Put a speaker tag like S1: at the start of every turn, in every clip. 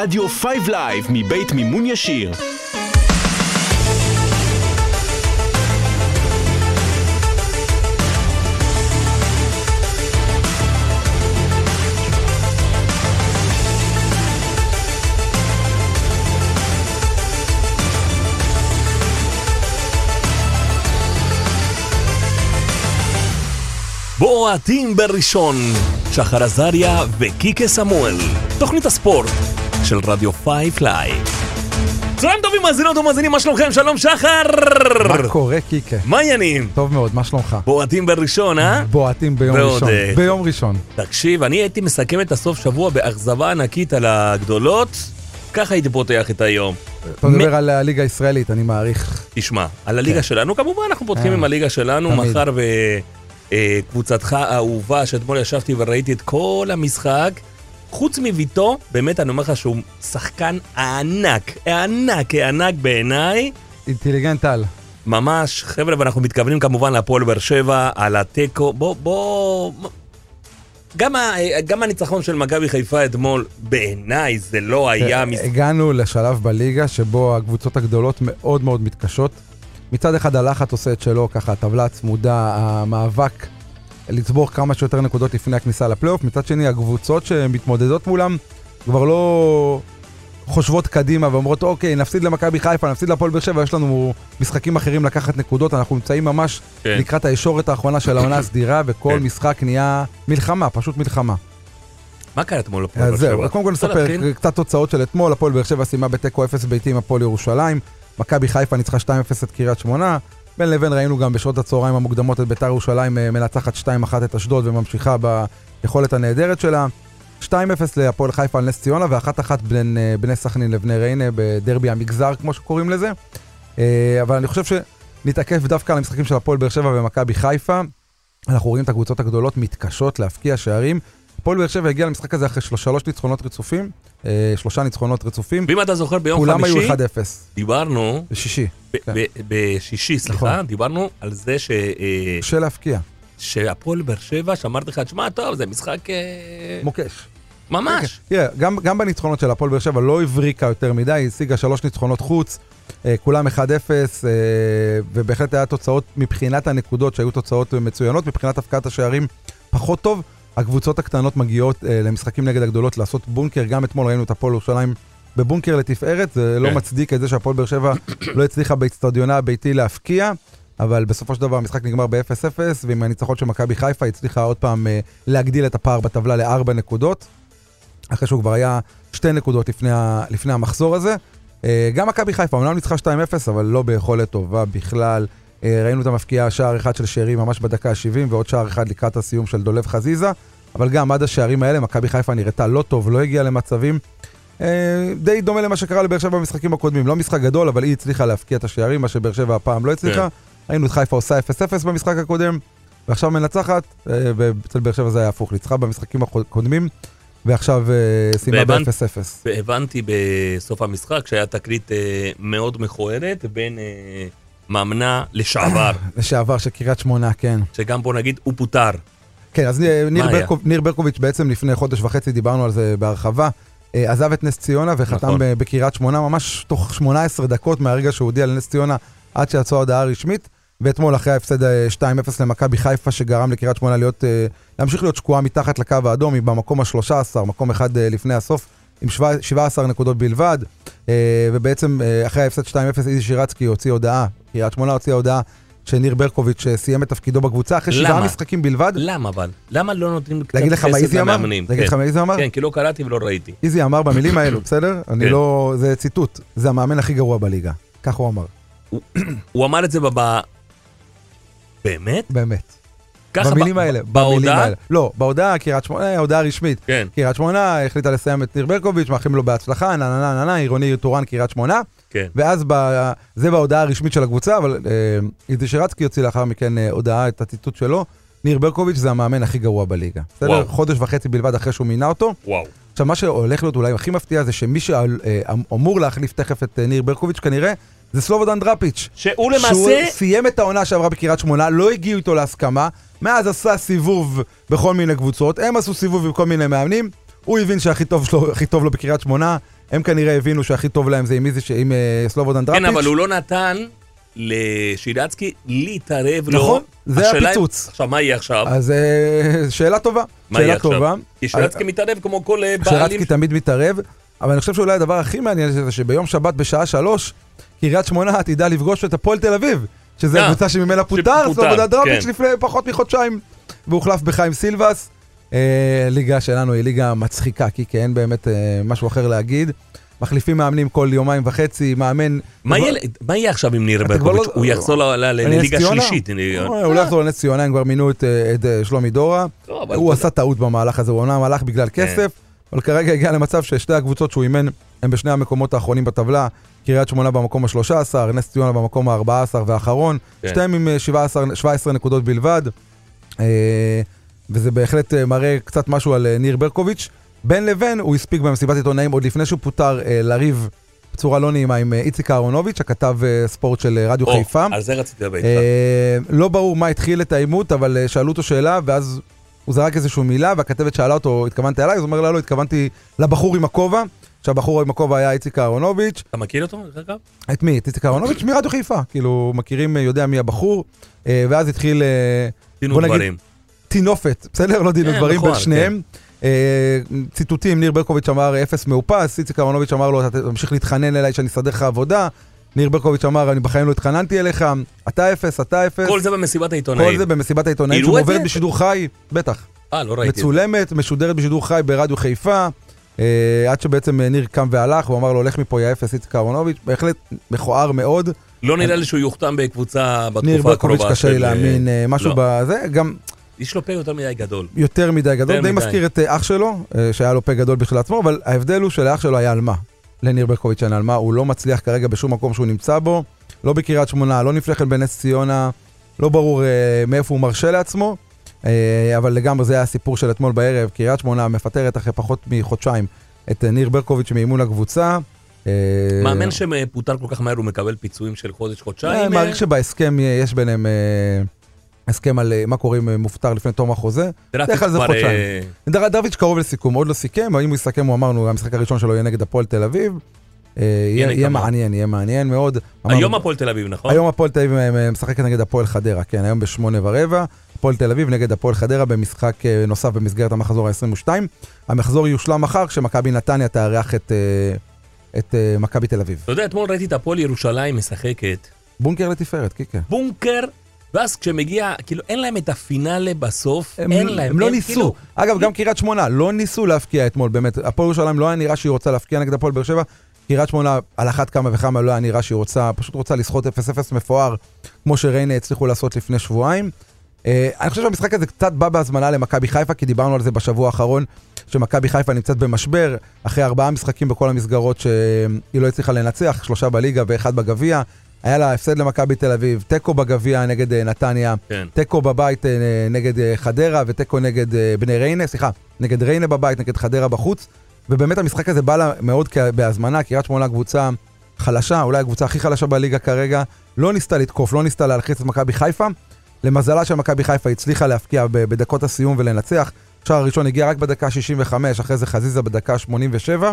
S1: רדיו 5 לייב מבית מימון ישיר.
S2: בועטים בראשון, שחר עזריה וקיקה סמואל, תוכנית הספורט של רדיו Five Live. צהריים טובים מאזינות ומאזינים, מה שלומכם? שלום שחר!
S3: מה קורה, קיקה?
S2: מה העניינים?
S3: טוב מאוד, מה שלומך?
S2: בועטים בראשון, אה?
S3: בועטים ביום
S2: ועוד,
S3: ראשון.
S2: אה,
S3: ביום ראשון.
S2: תקשיב, אני הייתי מסכם את הסוף שבוע באכזבה ענקית על הגדולות, ככה הייתי פותח את היום.
S3: אתה מדבר על הליגה הישראלית, אני מעריך.
S2: תשמע, על הליגה
S3: כן.
S2: שלנו, כמובן אנחנו פותחים
S3: אה,
S2: עם הליגה שלנו,
S3: תמיד.
S2: מאחר וקבוצתך האהובה, שאתמול ישבתי וראיתי את כל המשחק, חוץ מביתו, באמת אני אומר לך שהוא שחקן ענק, ענק, ענק בעיניי.
S3: אינטליגנט על.
S2: ממש, חבר'ה, ואנחנו מתכוונים כמובן להפועל באר שבע, על התיקו, בוא, בוא... גם, ה, גם הניצחון של מכבי חיפה אתמול, בעיניי זה לא היה... מס...
S3: הגענו לשלב בליגה שבו הקבוצות הגדולות מאוד מאוד מתקשות. מצד אחד הלחץ עושה את שלו, ככה הטבלה הצמודה, המאבק לצבור כמה שיותר נקודות לפני הכניסה לפלייאוף. מצד שני, הקבוצות שמתמודדות מולם כבר לא חושבות קדימה ואומרות, אוקיי, נפסיד למכבי חיפה, נפסיד להפועל באר שבע, יש לנו משחקים אחרים לקחת נקודות, אנחנו נמצאים ממש
S2: כן.
S3: לקראת הישורת האחרונה של העונה הסדירה, וכל
S2: כן.
S3: משחק נהיה מלחמה, פשוט מלחמה.
S2: מה קרה אתמול להפועל באר שבע?
S3: זהו, קודם כל נספר? קצת תוצאות של אתמול, הפועל באר שבע סיימה בתיקו 0 ביתי עם הפועל ירושלים, מכבי חיפה ניצחה 2-0 את קריית שמונה, בין לבין ראינו גם בשעות הצהריים המוקדמות את ביתר ירושלים אה, מנצחת 2-1 את אשדוד וממשיכה ביכולת הנהדרת שלה. 2-0 להפועל חיפה על נס ציונה ו-1-1 בין אה, בני סכנין לבני ריינה בדרבי המגזר כמו שקוראים לזה. אה, אבל אני חושב שנתעכב דווקא על המשחקים של הפועל באר שבע ומכבי חיפה. אנחנו רואים את הקבוצות הגדולות מתקשות להבקיע שערים. הפועל באר שבע הגיע למשחק הזה אחרי של- שלוש ניצחונות רצופים, אה, שלושה ניצחונות רצופים,
S2: ואם אתה זוכר ביום
S3: כולם היו
S2: חמישי,
S3: 1-0,
S2: דיברנו,
S3: בשישי, כן.
S2: בשישי, סליחה,
S3: נכון.
S2: דיברנו על זה ש- אה,
S3: קשה להבקיע,
S2: שהפועל באר שבע, שאמרתי לך, תשמע, טוב, זה משחק אה,
S3: מוקש.
S2: ממש.
S3: תראה, גם, גם בניצחונות של הפועל באר שבע לא הבריקה יותר מדי, היא השיגה שלוש ניצחונות חוץ, אה, כולם 1-0, אה, ובהחלט היה תוצאות מבחינת הנקודות שהיו תוצאות מצוינות, מבחינת הפקעת השערים פחות טוב. הקבוצות הקטנות מגיעות אה, למשחקים נגד הגדולות לעשות בונקר, גם אתמול ראינו את הפועל ירושלים בבונקר לתפארת, זה לא
S2: כן.
S3: מצדיק את זה שהפועל באר שבע לא הצליחה באצטדיונה הביתי להפקיע. אבל בסופו של דבר המשחק נגמר ב-0-0, ועם הניצחון של מכבי חיפה הצליחה עוד פעם אה, להגדיל את הפער בטבלה לארבע נקודות. אחרי שהוא כבר היה שתי נקודות לפני, ה, לפני המחזור הזה. אה, גם מכבי חיפה, אומנם ניצחה 2-0, אבל לא ביכולת טובה בכלל. אה, ראינו את המפקיעה שער אחד של שרי ממש בדקה ה-70, ועוד שער אחד לקראת הסיום של דולב חזיזה. אבל גם עד השערים האלה, מכבי חיפה נראתה לא טוב, לא הגיעה למצבים. אה, די דומה למה שקרה לבאר שבע במשחקים הקודמים. לא משחק גדול, אבל היא הצליחה להפקיע את השערים, מה שבאר שבע הפעם לא הצליחה. ראינו את חיפה עושה 0-0 במשחק הקודם, ועכשיו מנצחת, אה, ואצל באר שבע זה היה הפוך, ניצחה במשחקים הקודמים, ועכשיו סיימה
S2: והבנת-
S3: ב-0-0.
S2: והבנתי בסוף המשחק שהיה תקרית מאוד מכוערת בין מאמנה לשעבר,
S3: לשעבר של קריית שמונה, כן.
S2: שגם בוא נגיד, הוא פוטר.
S3: כן, אז ניר, ניר? ברקוב, ניר ברקוביץ' בעצם לפני חודש וחצי דיברנו על זה בהרחבה. אה, עזב את נס ציונה וחתם
S2: נכון.
S3: בקריית שמונה ממש תוך 18 דקות מהרגע שהוא הודיע לנס ציונה עד שיצאה ההודעה הרשמית. ואתמול אחרי ההפסד אה, 2-0 למכבי חיפה שגרם לקריית שמונה להיות, אה, להמשיך להיות שקועה מתחת לקו האדום, היא במקום ה-13, מקום אחד אה, לפני הסוף, עם שבע- 17 נקודות בלבד. אה, ובעצם אה, אחרי ההפסד 2-0 איזי שירצקי הוציא הודעה, קריית שמונה הוציאה הודעה שניר ברקוביץ' אה, סיים את תפקידו בקבוצה אחרי שבעה? משחקים בלבד.
S2: למה אבל? למה לא נותנים קצת חסד? למאמנים?
S3: להגיד לך
S2: כן.
S3: מה איזי אמר?
S2: כן, כי לא קראתי ולא ראיתי.
S3: איזי אמר במילים האלו, בסדר? אני
S2: כן.
S3: לא... זה ציטוט. זה המאמן הכי גרוע בליגה. כך הוא אמר.
S2: הוא אמר את זה בב... באמת?
S3: באמת.
S2: ככה
S3: במילים האלה. במילים? האלה. לא, בהודעה, קריית שמונה, אה, הודעה רשמית.
S2: כן,
S3: קריית שמונה החליטה לסיים את ניר ברקוביץ', מאחלים לו בהצלחה, נה נה נה נה נה, עירוני טורן קריית שמונה.
S2: כן.
S3: ואז ב... זה בהודעה הרשמית של הקבוצה, אבל אה, איזי שרצקי הוציא לאחר מכן אה, הודעה, את הציטוט שלו. ניר ברקוביץ' זה המאמן הכי גרוע בליגה. בסדר? חודש וחצי בלבד אחרי שהוא מינה אותו.
S2: וואו.
S3: עכשיו, מה שהולך להיות אולי הכי מפתיע זה שמי שאמור להחליף תכף את אה, ניר ברקוביץ' כנראה, זה סלובודן דראפיץ'.
S2: שהוא
S3: שהוא
S2: למעשה...
S3: סיים את העונה שעברה בקריית שמונה, לא הגיעו איתו להסכמה, מאז עשה סיבוב בכל מיני קבוצות, הם עשו סיבוב עם כל מיני מאמנים, הוא הבין שהכי טוב, שלו, טוב לו בקריית שמונה, הם כנראה הבינו שהכי טוב להם זה עם, איזי, עם אה, סלובודן דראפיץ'.
S2: כן, אבל הוא לא נתן לשירצקי להתערב לו.
S3: נכון, זה הפיצוץ.
S2: עכשיו, מה יהיה עכשיו?
S3: אז אה, שאלה טובה,
S2: מה יהיה עכשיו? כי שירצקי מתערב כמו כל אה, בעלים.
S3: תמיד מתערב, אבל אני חושב שאולי הדבר הכי מעניין זה שביום שבת בשעה שלוש, קריית שמונה תדע לפגוש את הפועל תל אביב, שזה
S2: אה,
S3: הקבוצה שממנה פוטר, סלובודן דראפיץ'
S2: כן.
S3: לפני פחות מחודשיים, והוחלף בחיים סילבס. אה, ליגה שלנו היא ליגה מצחיקה, כי כי אין באמת אה, משהו אחר להגיד. מחליפים מאמנים כל יומיים וחצי, מאמן...
S2: מה יהיה- עכשיו עם ניר ברקוביץ'?
S3: לא-
S2: הוא יחזור לליגה? שלישית. אני-
S3: הוא לא יחזור לנס ציונה, הם כבר מינו את, אה, את אה, שלומי דורה.
S2: לא,
S3: הוא עשה טעות במהלך הזה, הוא אומנם הלך בגלל כסף, אבל כרגע הגיע למצב ששתי הקבוצות שהוא אימן הם בשני המקומות האחרונים בטבלה, קריית שמונה במקום ה-13, נס ציונה במקום ה-14 והאחרון,
S2: כן.
S3: שתיהם עם אה, 17, 17 נקודות בלבד, אה, וזה בהחלט אה, מראה קצת משהו על אה, ניר ברקוביץ'. בין לבין הוא הספיק במסיבת עיתונאים עוד לפני שהוא פוטר אה, לריב בצורה לא נעימה עם איציק אהרונוביץ', הכתב ספורט של רדיו
S2: או,
S3: חיפה.
S2: על זה רציתי לדבר איתך.
S3: אה, לא ברור מה התחיל את העימות, אבל שאלו אותו שאלה, ואז הוא זרק איזושהי מילה, והכתבת שאלה אותו, התכוונת אליי? אז הוא אומר לה, לא, התכוונתי לבחור עם הכובע, שהבחור עם הכובע היה איציק אהרונוביץ'.
S2: אתה מכיר אותו, דרך אגב?
S3: את מי? את איציק אהרונוביץ' מרדיו חיפה. כאילו, מכירים, יודע מי הבחור, ואז התחיל בוא נגיד-
S2: דברים.
S3: טינופת, בסדר? לא דין
S2: כן,
S3: ודברים בין
S2: נכון,
S3: שניהם. אה, ציטוטים, ניר ברקוביץ' אמר אפס מאופס, איציק אהרונוביץ' אמר לו, אתה תמשיך להתחנן אליי שאני אסדר לך עבודה. ניר ברקוביץ' אמר, אני בחיים לא התחננתי אליך, אתה אפס, אתה אפס.
S2: כל זה במסיבת
S3: כל
S2: העיתונאים.
S3: זה במסיבת העיתונאים שמובלת
S2: זה?
S3: בשידור חי, בטח,
S2: אה, לא ראיתי.
S3: מצולמת, משודרת בשידור חי ברדיו חיפה, אה, עד שבעצם אה, ניר קם והלך, הוא אמר לו, לך מפה יא אפס איציק אהרונוביץ', בהחלט מכוער מאוד.
S2: לא נראה לי שהוא יוחתם בקבוצה בתקופה
S3: ניר
S2: הקרובה.
S3: ברקוביץ' קשה לי להאמין, משהו
S2: לא.
S3: בזה, גם
S2: יש לו פה יותר מדי גדול.
S3: יותר מדי גדול,
S2: יותר
S3: די
S2: מדי.
S3: מזכיר את אה, אח שלו, אה, שהיה לו פה גדול בשביל עצמו, אבל ההבדל הוא שלאח שלו היה על מה. לניר ברקוביץ' אין על מה, הוא לא מצליח כרגע בשום מקום שהוא נמצא בו, לא בקריית שמונה, לא כן בנס ציונה, לא ברור אה, מאיפה הוא מרשה לעצמו, אה, אבל לגמרי זה היה הסיפור של אתמול בערב, קריית שמונה מפטרת אחרי פחות מחודשיים את אה, ניר ברקוביץ' מאימון הקבוצה.
S2: מאמן שפוטר כל כך מהר הוא מקבל פיצויים של חודש,
S3: אני. מעריך שבהסכם יש ביניהם הסכם על אה, מה קורה אם אה, מופטר לפני תום החוזה. בדרך כלל זה חודשיים.
S2: אה,
S3: דר- דרוויץ' קרוב לסיכום, עוד לא סיכם, אם הוא יסכם, הוא אמרנו, המשחק הראשון שלו יהיה נגד הפועל תל אביב. יהיה. מעניין, יהיה מעניין מאוד.
S2: היום הפועל תל אביב, נכון?
S3: היום הפועל תל אביב משחקת נגד הפועל חדרה, כן, היום בשמונה ורבע. הפועל תל אביב נגד הפועל חדרה במשחק נוסף במסגרת המחזור ה-22. המחזור יושלם מחר כשמכבי נתניה תארח את, את מכבי תל אביב.
S2: אתה יודע, אתמול ראיתי את הפועל ירושלים משחקת
S3: בונקר לתפארת, קיקה.
S2: בונקר, ואז כשמגיע, כאילו אין להם את הפינאלה בסוף,
S3: הם,
S2: אין להם.
S3: הם לא ניסו.
S2: כאילו-
S3: אגב, גם קריית שמונה לא ניסו להפקיע אתמול, באמת. הפועל ירושלים לא היה נראה שהיא רוצה להפקיע נגד הפועל באר שבע. קריית שמונה, על אחת כמה וכמה לא היה נראה שהיא רוצה, פשוט רוצה לסחוט 0-0 מפואר, כמו שריינה הצליחו לעשות לפני שבועיים. אה, אני חושב שהמשחק הזה קצת בא בהזמנה למכבי חיפה, כי דיברנו על זה בשבוע האחרון, שמכבי חיפה נמצאת במשבר, אחרי ארבעה משחקים בכל המסגרות שהיא לא הצליחה לנצח, שלושה בליגה ואחד בגביע. היה לה הפסד למכבי תל אביב, תיקו בגביע נגד אה, נתניה,
S2: כן.
S3: תיקו בבית אה, נגד אה, חדרה ותיקו נגד בני ריינה, סליחה, נגד ריינה בבית, נגד חדרה בחוץ. ובאמת המשחק הזה בא לה מאוד בהזמנה, קריית שמונה קבוצה חלשה, אולי הקבוצה הכי חלשה בליגה כרגע, לא ניסתה לתקוף, לא ניסתה להלחיץ את מכבי חיפה. למזלה של מכבי חיפה הצליחה להפקיע בדקות הסיום ולנצח. השער הראשון הגיע רק בדקה 65, אחרי זה חזיזה בדקה 87.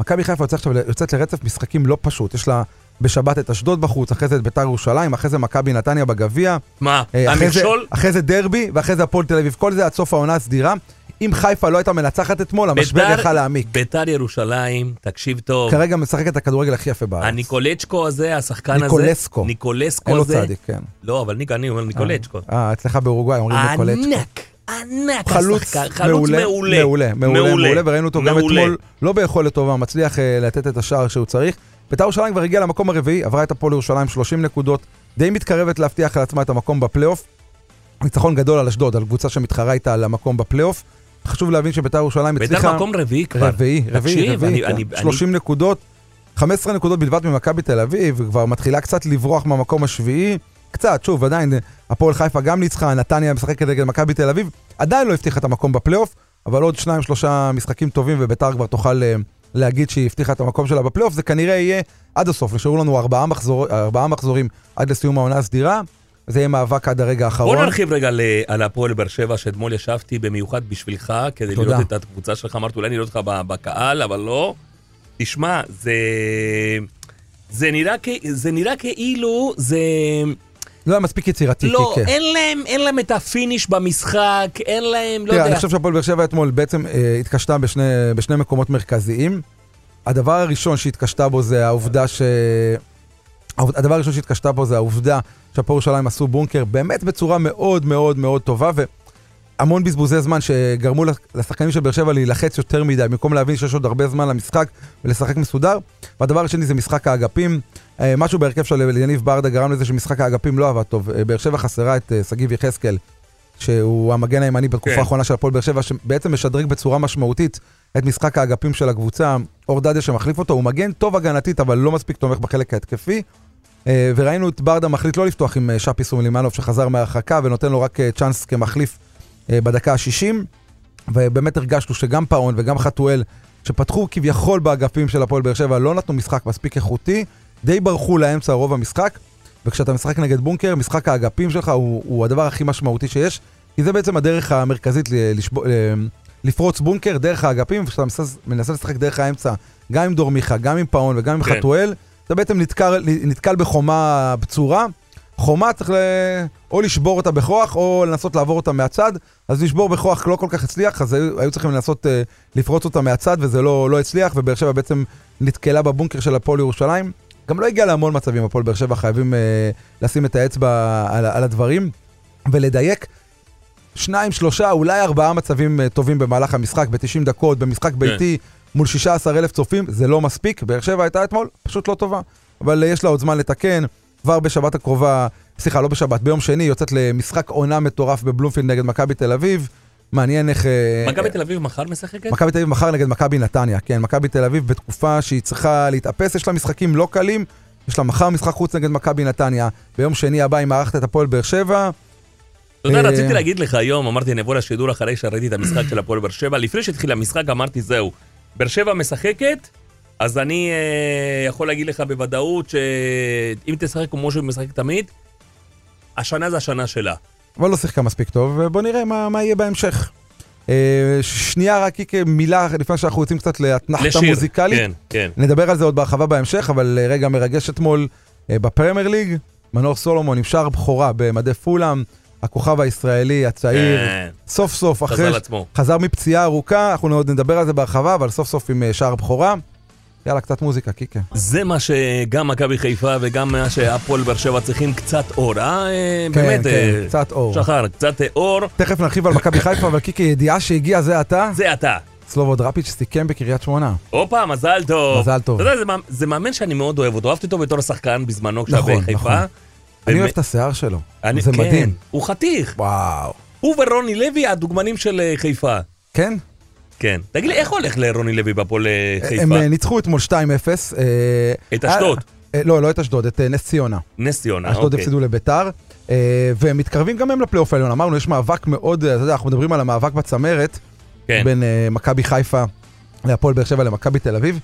S3: מכבי חיפה יוצאת עכשיו יוצאת לרצף משחקים לא פשוט, יש לה בשבת את אשדוד בחוץ, אחרי זה את ביתר ירושלים, אחרי זה מכבי נתניה בגביע.
S2: מה,
S3: אה, אחרי זה,
S2: המכשול?
S3: אחרי זה דרבי, ואחרי זה הפועל תל אביב, כל זה עד סוף העונה הסדירה. אם חיפה לא הייתה מנצחת אתמול, המשבר יכל להעמיק.
S2: ביתר ירושלים, תקשיב טוב.
S3: כרגע משחק את הכדורגל הכי יפה בארץ.
S2: הניקולצ'קו הזה, השחקן הזה,
S3: ניקולסקו.
S2: ניקולסקו
S3: אין לו
S2: הזה,
S3: צדיק, כן.
S2: לא, אבל ניק, אני אומר ניקולצ'קו.
S3: אה, אצלך באורוגוואי אומרים ניקולצ'קו.
S2: ענק, ענק
S3: חלוץ
S2: השחקן, חלוץ
S3: מעולה,
S2: מעולה,
S3: מעולה, מעולה, מעולה, וראינו אותו גם. אתמול, לא ביכולת טובה, מצליח אה, לתת את השער שהוא צריך. בית"ר ירושלים כבר הגיעה למקום הרביעי, עברה את הפועל ירושלים 30 נקודות, די מתקרבת להבטיח לעצמה את המקום בפלייאוף. ניצחון גדול על אשדוד, על קבוצה שמתחרה איתה על המקום בפלייאוף. חשוב להבין שבית"ר ירושלים
S2: ביתר
S3: הצליחה...
S2: מקום רביעי כבר.
S3: רביעי, רביעי, רביעי,
S2: אני-
S3: כן.
S2: אני-
S3: 30 נקודות, 15 נקודות בלבד ממכבי תל אביב, וכבר מתחילה קצת לברוח מהמקום השביעי. קצת, שוב, עדיין, הפועל חיפה גם ניצחה, נתניה משחקת נגד מכבי תל אביב, עדיין לא הבטיחה את המקום בפלייאוף, אבל עוד שניים, שלושה משחקים טובים, וביתר כבר תוכל אה, להגיד שהיא הבטיחה את המקום שלה בפלייאוף, זה כנראה יהיה עד הסוף, נשארו לנו ארבעה, מחזור, ארבעה מחזורים עד לסיום העונה הסדירה, זה יהיה מאבק עד הרגע
S2: בוא
S3: האחרון.
S2: נרחיב רגע ל- על הפועל באר שבע, שאתמול ישבתי במיוחד בשבילך, כדי
S3: תודה.
S2: לראות את הקבוצה שלך. אמרתי, אולי נראה אותך ב- בקהל, אבל לא. תשמע, זה... זה נראה, כ... זה נראה כאילו זה...
S3: לא היה מספיק יצירתי,
S2: לא,
S3: קיקה.
S2: אין להם, אין להם את ה finish במשחק, אין להם, לא
S3: תראה,
S2: יודע.
S3: אני חושב שהפועל באר שבע אתמול בעצם אה, התקשתה בשני, בשני מקומות מרכזיים. הדבר הראשון שהתקשתה בו זה העובדה ש... הדבר הראשון שהתקשתה בו זה העובדה שהפועל ירושלים עשו בונקר באמת בצורה מאוד מאוד מאוד טובה והמון בזבוזי זמן שגרמו לשחקנים של באר שבע להילחץ יותר מדי במקום להבין שיש עוד הרבה זמן למשחק ולשחק מסודר. והדבר השני זה משחק האגפים. אה, משהו בהרכב של יניב ברדה גרם לזה שמשחק האגפים לא עבד טוב. אה, באר שבע חסרה את אה, שגיב יחזקאל, שהוא המגן הימני בתקופה
S2: כן.
S3: האחרונה של הפועל באר שבע, שבעצם משדרג בצורה משמעותית את משחק האגפים של הקבוצה. אור דדיה שמחליף אותו, הוא מגן טוב הגנתית, אבל לא מספיק תומך בחלק ההתקפי. וראינו את ברדה מחליט לא לפתוח עם אה, שפי סומילימנוב שחזר מהרחקה ונותן לו רק צ'אנס כמחליף בדקה ה-60. ובאמת הרגשנו שגם פאון וגם חתואל, שפתחו כביכול באגפים של הפועל באר שבע, לא נתנו משחק מספיק איכותי, די ברחו לאמצע רוב המשחק. וכשאתה משחק נגד בונקר, משחק האגפים שלך הוא, הוא הדבר הכי משמעותי שיש, כי זה בעצם הדרך המרכזית לשב... לפרוץ בונקר, דרך האגפים, וכשאתה מנסה, מנסה לשחק דרך האמצע, גם עם דור מיכה, גם עם פאון וגם עם
S2: כן.
S3: חתואל, אתה בעצם נתקל, נתקל בחומה בצורה. חומה צריך ל... או לשבור אותה בכוח, או לנסות לעבור אותה מהצד. אז לשבור בכוח לא כל כך הצליח, אז היו, היו צריכים לנסות אה, לפרוץ אותה מהצד, וזה לא, לא הצליח, ובאר שבע בעצם נתקלה בבונקר של הפועל ירושלים. גם לא הגיע להמון מצבים, הפועל באר שבע חייבים אה, לשים את האצבע על, על הדברים ולדייק. שניים, שלושה, אולי ארבעה מצבים אה, טובים במהלך המשחק, ב-90 דקות, במשחק ביתי, מול 16 אלף צופים, זה לא מספיק. באר שבע הייתה אתמול פשוט לא טובה. אבל אה, יש לה עוד זמן לתקן. כבר בשבת הקרובה, סליחה, לא בשבת, ביום שני יוצאת למשחק עונה מטורף בבלומפילד נגד מכבי תל אביב. מעניין איך... אה,
S2: מכבי תל אביב מחר משחקת?
S3: מכבי תל אביב מחר נגד מכבי נתניה, כן, מכבי תל אביב בתקופה שהיא צריכה להתאפס, יש לה משחקים לא קלים, יש לה מחר משחק חוץ נגד מכבי נתניה, ביום שני הבא היא מארחת את הפועל באר שבע,
S2: אתה יודע,
S3: אה,
S2: רציתי להגיד לך היום, אמרתי, אני אבוא לשידור אחרי שראיתי את המשחק של הפועל באר שבע. לפני שהתחיל המשחק אמרתי, זהו, באר שבע משחקת, אז אני אה, יכול להגיד לך בוודאות שאם תשחק כמו שהוא משחק תמיד, השנה זה השנה שלה.
S3: אבל לא שיחקה מספיק טוב, ובוא נראה מה, מה יהיה בהמשך. אה, שנייה רק כמילה לפני שאנחנו יוצאים קצת לאתנחתה. מוזיקלית.
S2: כן, כן.
S3: נדבר על זה עוד בהרחבה בהמשך, אבל אה, רגע מרגש אתמול אה, בפרמייר ליג, מנור סולומון עם שער בכורה במדי פולאם, הכוכב הישראלי הצעיר,
S2: כן.
S3: סוף סוף אחרי...
S2: חזר.
S3: חזר מפציעה ארוכה, אנחנו עוד נדבר על זה בהרחבה, אבל סוף סוף עם אה, שער בכורה. יאללה, קצת מוזיקה, קיקה.
S2: זה מה שגם מכבי חיפה וגם מה שהפועל באר שבע צריכים קצת אור, אה?
S3: כן,
S2: באמת,
S3: כן,
S2: אה,
S3: קצת אור.
S2: שחר, קצת אור,
S3: תכף נרחיב על מכבי חיפה, אבל קיקה, ידיעה שהגיע זה עתה,
S2: זה אתה.
S3: סלובו דראפיץ' סיכם בקריית שמונה.
S2: הופה, מזל טוב.
S3: מזל טוב.
S2: אתה יודע, זה זה מאמן שאני מאוד אוהב אותו, אהבתי אותו בתור שחקן בזמנו כשהיה
S3: נכון,
S2: בחיפה.
S3: נכון. אני אוהב את השיער שלו,
S2: אני-
S3: זה
S2: כן,
S3: מדהים.
S2: הוא חתיך.
S3: וואו.
S2: הוא ורוני לוי הדוגמנים של אה, חיפה.
S3: כן?
S2: כן. תגיד לי, איך הולך לרוני לוי בהפועל אה,
S3: הם
S2: חיפה?
S3: אה, ניצחו אתמול 2-0. אה,
S2: את אשדוד.
S3: אה, לא, לא את אשדוד, את אה, נס ציונה.
S2: נס ציונה,
S3: אשדוד
S2: אוקיי.
S3: הפסידו לביתר, אה, והם מתקרבים גם הם לפלייאוף העליון. אמרנו, יש מאבק מאוד, אה, אתה יודע, אנחנו מדברים על המאבק בצמרת,
S2: כן.
S3: בין אה, מכבי חיפה להפועל באר שבע למכבי תל אביב.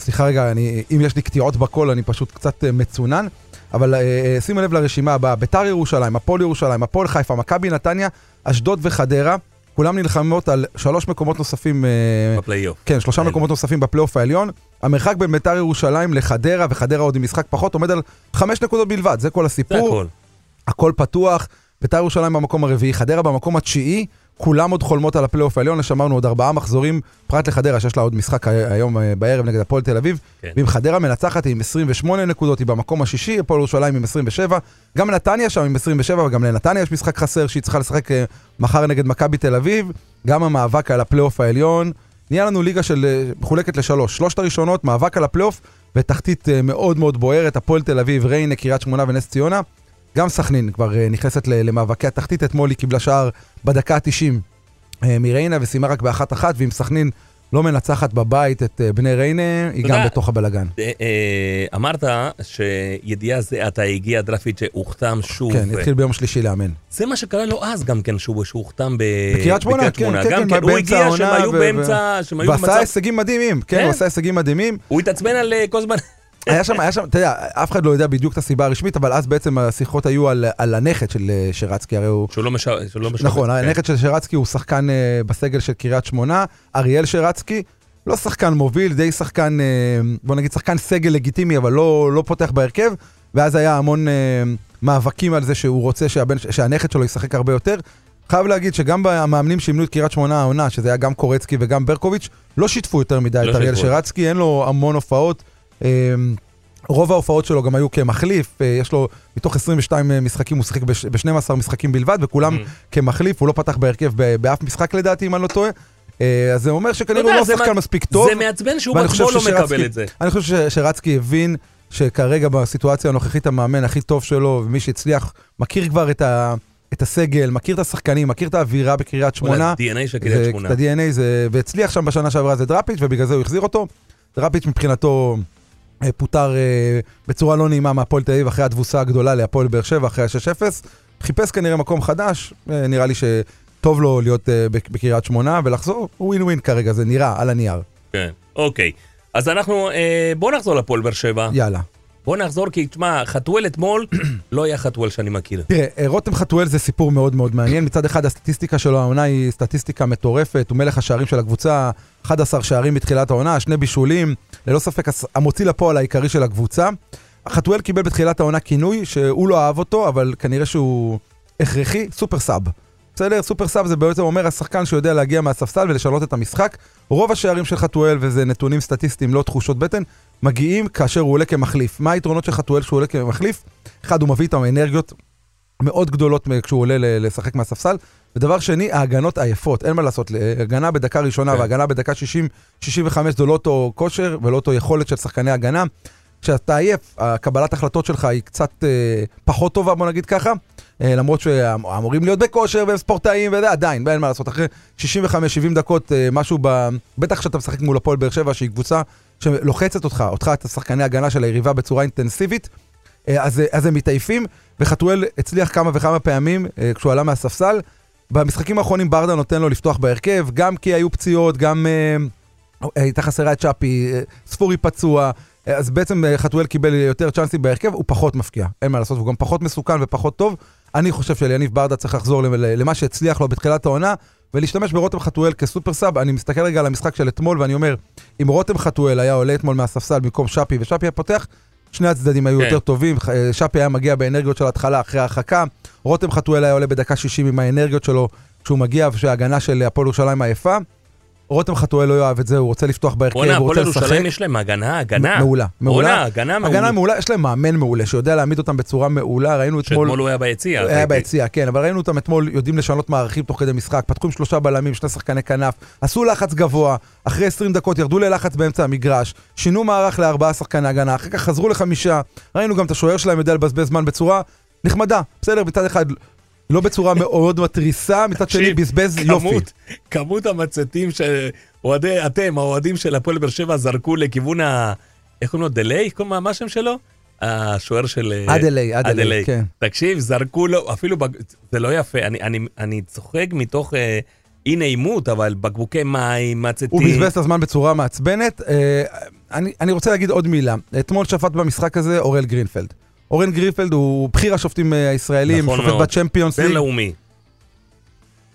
S3: סליחה רגע, אני, אם יש לי קטיעות בקול, אני פשוט קצת אה, מצונן. אבל אה, אה, שימו לב לרשימה הבאה, ביתר ירושלים, הפועל ירושלים, הפועל חיפה, מכבי נתניה, אשדוד וחדרה, כולם נלחמות על שלוש מקומות נוספים, אה,
S2: בפלייאוף.
S3: כן, שלושה
S2: העליון.
S3: מקומות נוספים בפלייאוף העליון. המרחק בין ביתר ירושלים לחדרה, וחדרה עוד עם משחק פחות, עומד על חמש נקודות בלבד, זה כל
S2: זה
S3: הסיפור.
S2: הכל.
S3: הכל פתוח, ביתר ירושלים במקום הרביעי, חדרה במקום התשיעי, כולם עוד חולמות על הפלייאוף העליון, שמרנו עוד ארבעה מחזורים, פרט לחדרה שיש לה עוד משחק היום אה, בערב נגד הפועל תל אביב,
S2: כן.
S3: ואם חדרה מנצחת עם 28 נקודות, היא במקום השישי, הפועל ירושלים עם 27, גם נתניה שם עם 27, וגם לנתניה יש משחק חסר שהיא צריכה לשחק אה, מחר נגד מכבי תל אביב, גם המאבק על הפלייאוף העליון, נהיה לנו ליגה של אה, מחולקת לשלוש, שלושת הראשונות, מאבק על הפלייאוף, ותחתית מאוד מאוד בוערת, הפועל תל אביב, ריינה, קריית שמונה ונס ציונה. גם סכנין כבר אה, נכנסת למאבקי התחתית, אתמול היא קיבלה שער בדקה ה-90 מריינה וסיימה רק באחת אחת, ואם סכנין לא מנצחת בבית את אה, בני ריינה, היא
S2: אתה
S3: גם בתוך הבלגן.
S2: אה, אה, אמרת שידיעה זה עתה הגיע דרפיץ' שהוחתם שוב.
S3: כן, התחיל ביום שלישי לאמן.
S2: זה מה שקרה לו אז גם כן, שהוא ב...
S3: בקריית שמונה, כן, כן,
S2: גם
S3: כן,
S2: הוא הגיע שהם היו באמצע, שהם היו
S3: ועשה
S2: במצב...
S3: הישגים מדהימים, כן,
S2: כן.
S3: הוא עשה הישגים מדהימים.
S2: הוא התעצבן על אה, כל הזמן...
S3: היה שם, היה שם, אתה יודע, אף אחד לא יודע בדיוק את הסיבה הרשמית, אבל אז בעצם השיחות היו על, על הנכד של אה, שרצקי, הרי הוא...
S2: שהוא לא משרת. שהוא לא משרת,
S3: נכון,
S2: כן.
S3: הנכד של שרצקי הוא שחקן אה, בסגל של קריית שמונה, אריאל שרצקי, לא שחקן מוביל, די שחקן, אה, בוא נגיד שחקן סגל לגיטימי, אבל לא, לא פותח בהרכב, ואז היה המון אה, מאבקים על זה שהוא רוצה שהבן, שהנכד שלו ישחק הרבה יותר. חייב להגיד שגם המאמנים שאימנו את קריית שמונה העונה, שזה היה גם קורצקי וגם ברקוביץ', לא שיתפו יותר מדי
S2: לא
S3: את אריאל. שרצקי, אין לו המון הופעות. אה, רוב ההופעות שלו גם היו כמחליף, אה, יש לו מתוך 22 משחקים, הוא שיחק ב-12 משחקים בלבד, וכולם
S2: Mhm.
S3: כמחליף, הוא לא פתח בהרכב באף משחק לדעתי, אם אני לא טועה. אה, אז זה אומר שכנראה הוא לא שחקן מספיק טוב.
S2: זה מעצבן שהוא בעצמו לא מקבל את זה.
S3: אני חושב שרצקי הבין שכרגע בסיטואציה הנוכחית המאמן הכי טוב שלו, ומי שהצליח, מכיר כבר את, ה, את הסגל, מכיר את השחקנים, מכיר את האווירה בקריית שמונה.
S2: ה-DNA של קריית שמונה.
S3: את ה-DNA זה, והצליח שם בשנה שעברה זה דראפיץ', ובגלל זה הוא החזיר אותו. דראפיץ' מבחינתו אה, פוטר אה, בצורה לא נעימה מהפועל תל אביב אחרי התבוסה הגדולה להפועל באר שבע, אחרי ה-6-0. חיפש כנראה מקום חדש, אה, נראה לי שטוב לו להיות אה, בק- בקריית שמונה ולחזור, ווין ווין כרגע, זה נראה על הנייר.
S2: כן, אוקיי. אז אנחנו, אה, בוא נחזור לפועל באר שבע.
S3: יאללה.
S2: בוא נחזור, כי תשמע, חתואל אתמול לא היה חתואל שאני מכיר.
S3: תראה, אה, רותם חתואל זה סיפור מאוד מאוד מעניין. מצד אחד, הסטטיסטיקה שלו העונה היא סטטיסטיקה מטורפת, הוא מלך השערים של הקבוצה, 11 שערים בתחילת העונה, שני בישולים, ללא ספק המוציא לפועל העיקרי של הקבוצה. חתואל קיבל בתחילת העונה כינוי שהוא לא אהב אותו, אבל כנראה שהוא הכרחי, סופר סאב. בסדר? סופר סאב זה בעצם אומר השחקן שיודע להגיע מהספסל ולשנות את המשחק. רוב השערים של חתואל, וזה נתונים סטטיסטיים, לא תחושות בטן, מגיעים כאשר הוא עולה כמחליף. מה היתרונות של חתואל כשהוא עולה כמחליף? אחד, הוא מביא איתם אנרגיות מאוד גדולות כשהוא עולה לשחק מהספסל. ודבר שני, ההגנות עייפות, אין מה לעשות, הגנה בדקה ראשונה
S2: כן.
S3: והגנה בדקה 60-65 זה לא אותו כושר ולא אותו יכולת של שחקני הגנה. כשאתה עייף, הקבלת החלטות שלך היא קצת אה, פחות טובה, בוא נגיד ככה. אה, למרות שאמורים להיות בכושר והם ספורטאים וזה, עדיין, אין מה לעשות. אחרי 65-70 דקות, אה, משהו ב... בטח כשאתה משחק מול הפועל באר שבע, שהיא קבוצה שלוחצת אותך, אותך, את השחקני הגנה של היריבה בצורה אינטנסיבית, אה, אז, אז הם מתעייפים, וחתואל הצליח כמה וכמה פעמים כשהוא עלה מהספסל. במשחקים האחרונים ברדה נותן לו לפתוח בהרכב, גם כי היו פציעות, גם הייתה חסרה את אה, ספורי פצוע, אז בעצם חתואל קיבל יותר צ'אנסים בהרכב, הוא פחות מפקיע, אין מה לעשות, הוא גם פחות מסוכן ופחות טוב. אני חושב שליניב ברדה צריך לחזור למ- למה שהצליח לו בתחילת העונה, ולהשתמש ברותם חתואל כסופר סאב. אני מסתכל רגע על המשחק של אתמול, ואני אומר, אם רותם חתואל היה עולה אתמול מהספסל במקום שפי, ושפי היה פותח, שני הצדדים היו
S2: כן.
S3: יותר טובים, אה, שפי היה מגיע באנרגיות של התחלה אחרי ההרחקה, רותם חתואל היה עולה בדקה 60 עם האנרגיות שלו כשהוא מגיע, ושההגנה של הפועל ירושלים עייפה. רותם חתואל לא יאהב את זה, הוא רוצה לפתוח בהרכב,
S2: בואנה,
S3: הוא
S2: הפועל
S3: רוצה לשחק.
S2: ירושלים יש להם הגנה, הגנה.
S3: מעולה, מעולה.
S2: בואנה, הגנה מעולה.
S3: הגנה מעולה, יש להם מאמן מעולה, שיודע להעמיד אותם בצורה מעולה, ראינו אתמול...
S2: שאתמול הוא היה ביציע.
S3: הוא היה
S2: ראיתי.
S3: ביציע, כן, אבל ראינו אותם אתמול יודעים לשנות מערכים תוך כדי משחק, פתחו עם שלושה בלמים, שני שחקני כנף, עשו לחץ גבוה, אחרי 20 דקות ירדו ללחץ באמצע המגרש, שינו מערך לארבעה שחקני הגנה, אחר כך חזרו לחמישה, ראינו גם את השוער שלהם יודע לבזבז זמן בצורה נחמדה, בסדר, מצד אחד לא בצורה מאוד מתריסה, מצד שני בזבז יופי.
S2: כמות, המצתים שאוהדי, אתם, האוהדים של הפועל באר שבע זרקו לכיוון ה... איך קוראים לו? דליי? מה השם שלו? השוער של... אה,
S3: אדלי, אדלי, כן.
S2: תקשיב, זרקו לו, אפילו, בג... זה לא יפה, אני, אני, אני צוחק מתוך אה, אי נעימות, אבל בקבוקי מים, מצתים.
S3: הוא בזבז את הזמן בצורה מעצבנת. אה, אני, אני רוצה להגיד עוד מילה. אתמול שפט במשחק הזה אורן גרינפלד. אורן גרינפלד הוא בכיר השופטים אה, הישראלים,
S2: נכון
S3: שופט.
S2: ב
S3: Champions League.
S2: בינלאומי.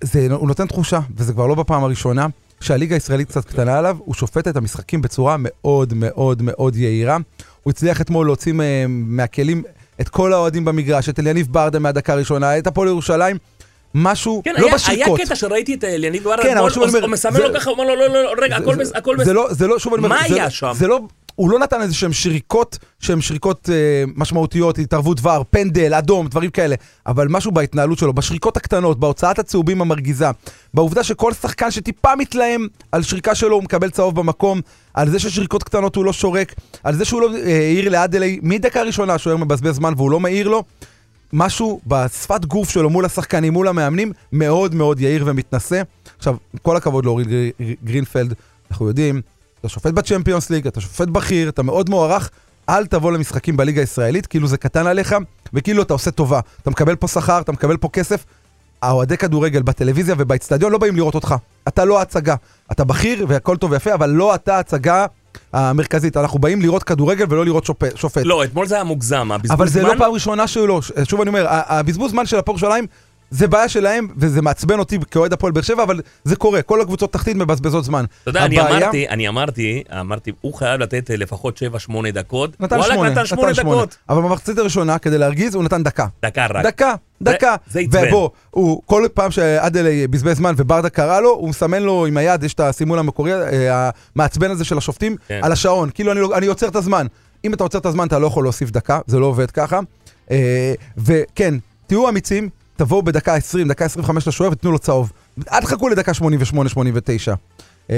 S3: זה, הוא נותן תחושה, וזה כבר לא בפעם הראשונה, שהליגה הישראלית קצת קטנה עליו, הוא שופט את המשחקים בצורה מאוד מאוד מאוד יהירה. הוא הצליח אתמול להוציא מהם- מהכלים את כל האוהדים במגרש, את אליניב ברדה מהדקה הראשונה, את הפועל ירושלים, משהו,
S2: כן,
S3: לא
S2: היה,
S3: בשריקות.
S2: היה קטע שראיתי את אליניב ברדה,
S3: כן,
S2: הוא מסמן לו ככה, הוא אומר לו, לא, לא, לא, רגע,
S3: זה-
S2: הכל בסדר.
S3: לא, זה לא, שוב אני אומר,
S2: מה היה שם?
S3: זה לא, הוא לא נתן איזה שהם שריקות, שהן שריקות אה, משמעותיות, התערבות דבר, פנדל, אדום, דברים כאלה, אבל משהו בהתנהלות שלו, בשריקות הקטנות, בהוצאת הצהובים המרגיזה, בעובדה שכל שחקן שטיפה מתלהם על שריקה שלו הוא מקבל צהוב במקום, על זה ששריקות קטנות הוא לא שורק, על זה שהוא לא אה, העיר לאדלי מדקה ראשונה השוער מבזבז זמן והוא לא מעיר לו. משהו בשפת גוף שלו מול השחקנים, מול המאמנים, מאוד מאוד יהיר ומתנשא. עכשיו, כל הכבוד לאוריל גר- גרינפלד, אנחנו יודעים, אתה שופט בצ'מפיונס ליג, אתה שופט בכיר, אתה מאוד מוערך, אל תבוא למשחקים בליגה הישראלית, כאילו זה קטן עליך, וכאילו אתה עושה טובה. אתה מקבל פה שכר, אתה מקבל פה כסף. האוהדי כדורגל בטלוויזיה ובאצטדיון לא באים לראות אותך. אתה לא ההצגה. אתה בכיר והכל טוב ויפה, אבל לא אתה ההצגה המרכזית. אנחנו באים לראות כדורגל ולא לראות שופט. שופט.
S2: לא, אתמול זה היה מוגזם, הבזבוז
S3: אבל זה לא
S2: זמן-
S3: פעם ראשונה שלו, ש- שוב אני אומר, הבזבוז זמן של הפועל ירושלים זה בעיה שלהם, וזה מעצבן אותי כאוהד הפועל באר שבע, אבל זה קורה, כל הקבוצות תחתית מבזבזות זמן.
S2: אתה יודע, אני
S3: הבעיה-
S2: אמרתי, אני אמרתי, אמרתי, הוא חייב לתת אה, לפחות 7-8 דקות.
S3: נתן
S2: וואלכ,
S3: שמונה,
S2: נתן 8 דקות.
S3: אבל במחצית הראשונה, כדי להרגיז, הוא נתן דקה.
S2: דקה רק.
S3: דקה, דקה.
S2: זה עצבן.
S3: ובוא, הוא, כל פעם שאדלי בזבז זמן וברדה קרא לו, הוא מסמן לו עם היד, יש את הסימול המקורי, אה, המעצבן הזה של השופטים,
S2: כן.
S3: על השעון. כאילו, אני, לא- אני עוצר את הזמן. אם אתה עוצר את הזמן, אתה לא יכול להוסיף דקה, זה לא עובד ככה. אה, וכן, תהיו אמיצים, תבואו בדקה 20, דקה 25 לשוער ותנו לו צהוב. אל תחכו לדקה 88-89. אה,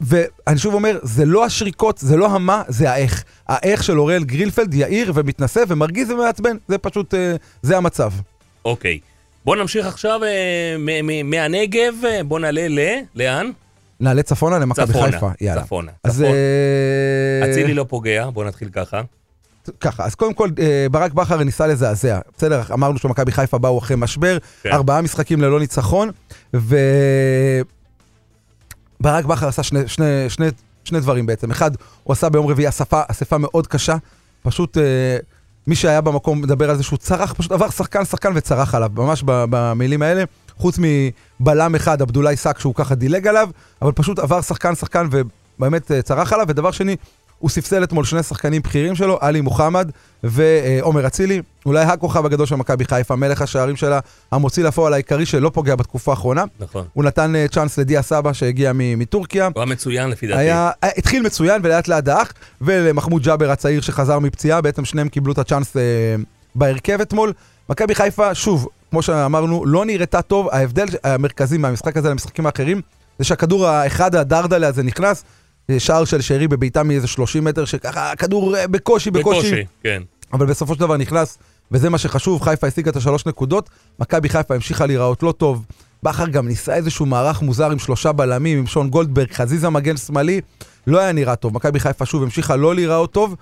S3: ואני שוב אומר, זה לא השריקות, זה לא המה, זה האיך. האיך של אוראל גרילפלד יאיר ומתנשא ומרגיז ומעצבן, זה פשוט, אה, זה המצב.
S2: אוקיי. בוא נמשיך עכשיו אה, מהנגב, אה, בוא נעלה ל... לאן?
S3: נעלה צפונה למכבי
S2: צפונה.
S3: חיפה, יאללה.
S2: צפונה.
S3: אז
S2: צפון.
S3: אה,
S2: אצילי לא פוגע, בוא נתחיל ככה.
S3: ככה, אז קודם כל, אה, ברק בכר ניסה לזעזע. בסדר, אמרנו שמכבי חיפה באו אחרי משבר,
S2: כן.
S3: ארבעה משחקים ללא ניצחון, ו... ברק בכר עשה שני, שני, שני, שני דברים בעצם. אחד, הוא עשה ביום רביעי אספה, אספה מאוד קשה. פשוט אה, מי שהיה במקום מדבר על זה שהוא צרח, פשוט עבר שחקן שחקן וצרח עליו, ממש במילים האלה. חוץ מבלם אחד, עבדולאי שק, שהוא ככה דילג עליו, אבל פשוט עבר שחקן שחקן ובאמת אה, צרח עליו. ודבר שני, הוא ספסל אתמול שני שחקנים בכירים שלו, עלי מוחמד ועומר אצילי, אולי הכוכב הגדול של מכבי חיפה, מלך השערים שלה, המוציא לפועל העיקרי שלא פוגע בתקופה האחרונה.
S2: נכון.
S3: הוא נתן אה, צ'אנס לדיה סבא שהגיע מטורקיה.
S2: הוא היה מצוין לפי דעתי.
S3: היה, אה, התחיל מצוין ולאט לאט דעך, ולמחמוד ג'אבר הצעיר שחזר מפציעה, בעצם שניהם קיבלו את הצ'אנס אה, בהרכב אתמול. מכבי חיפה, שוב, כמו שאמרנו, לא נראתה טוב, ההבדל המרכזי מהמשחק הזה למשחקים האחרים, זה שהכדור האחד הדרדלה הזה נכנס, שער של שרי בביתה מאיזה 30 מטר, שככה הכדור אה, בקושי, בקושי,
S2: בקושי, כן.
S3: אבל בסופו של דבר נכנס, וזה מה שחשוב, חיפה השיגה את השלוש נקודות, מכבי חיפה המשיכה להיראות לא טוב. בכר גם ניסה איזשהו מערך מוזר עם שלושה בלמים, עם שון גולדברג, חזיזה מגן שמאלי, לא היה נראה טוב. מכבי חיפה שוב המשיכה לא להיראות טוב.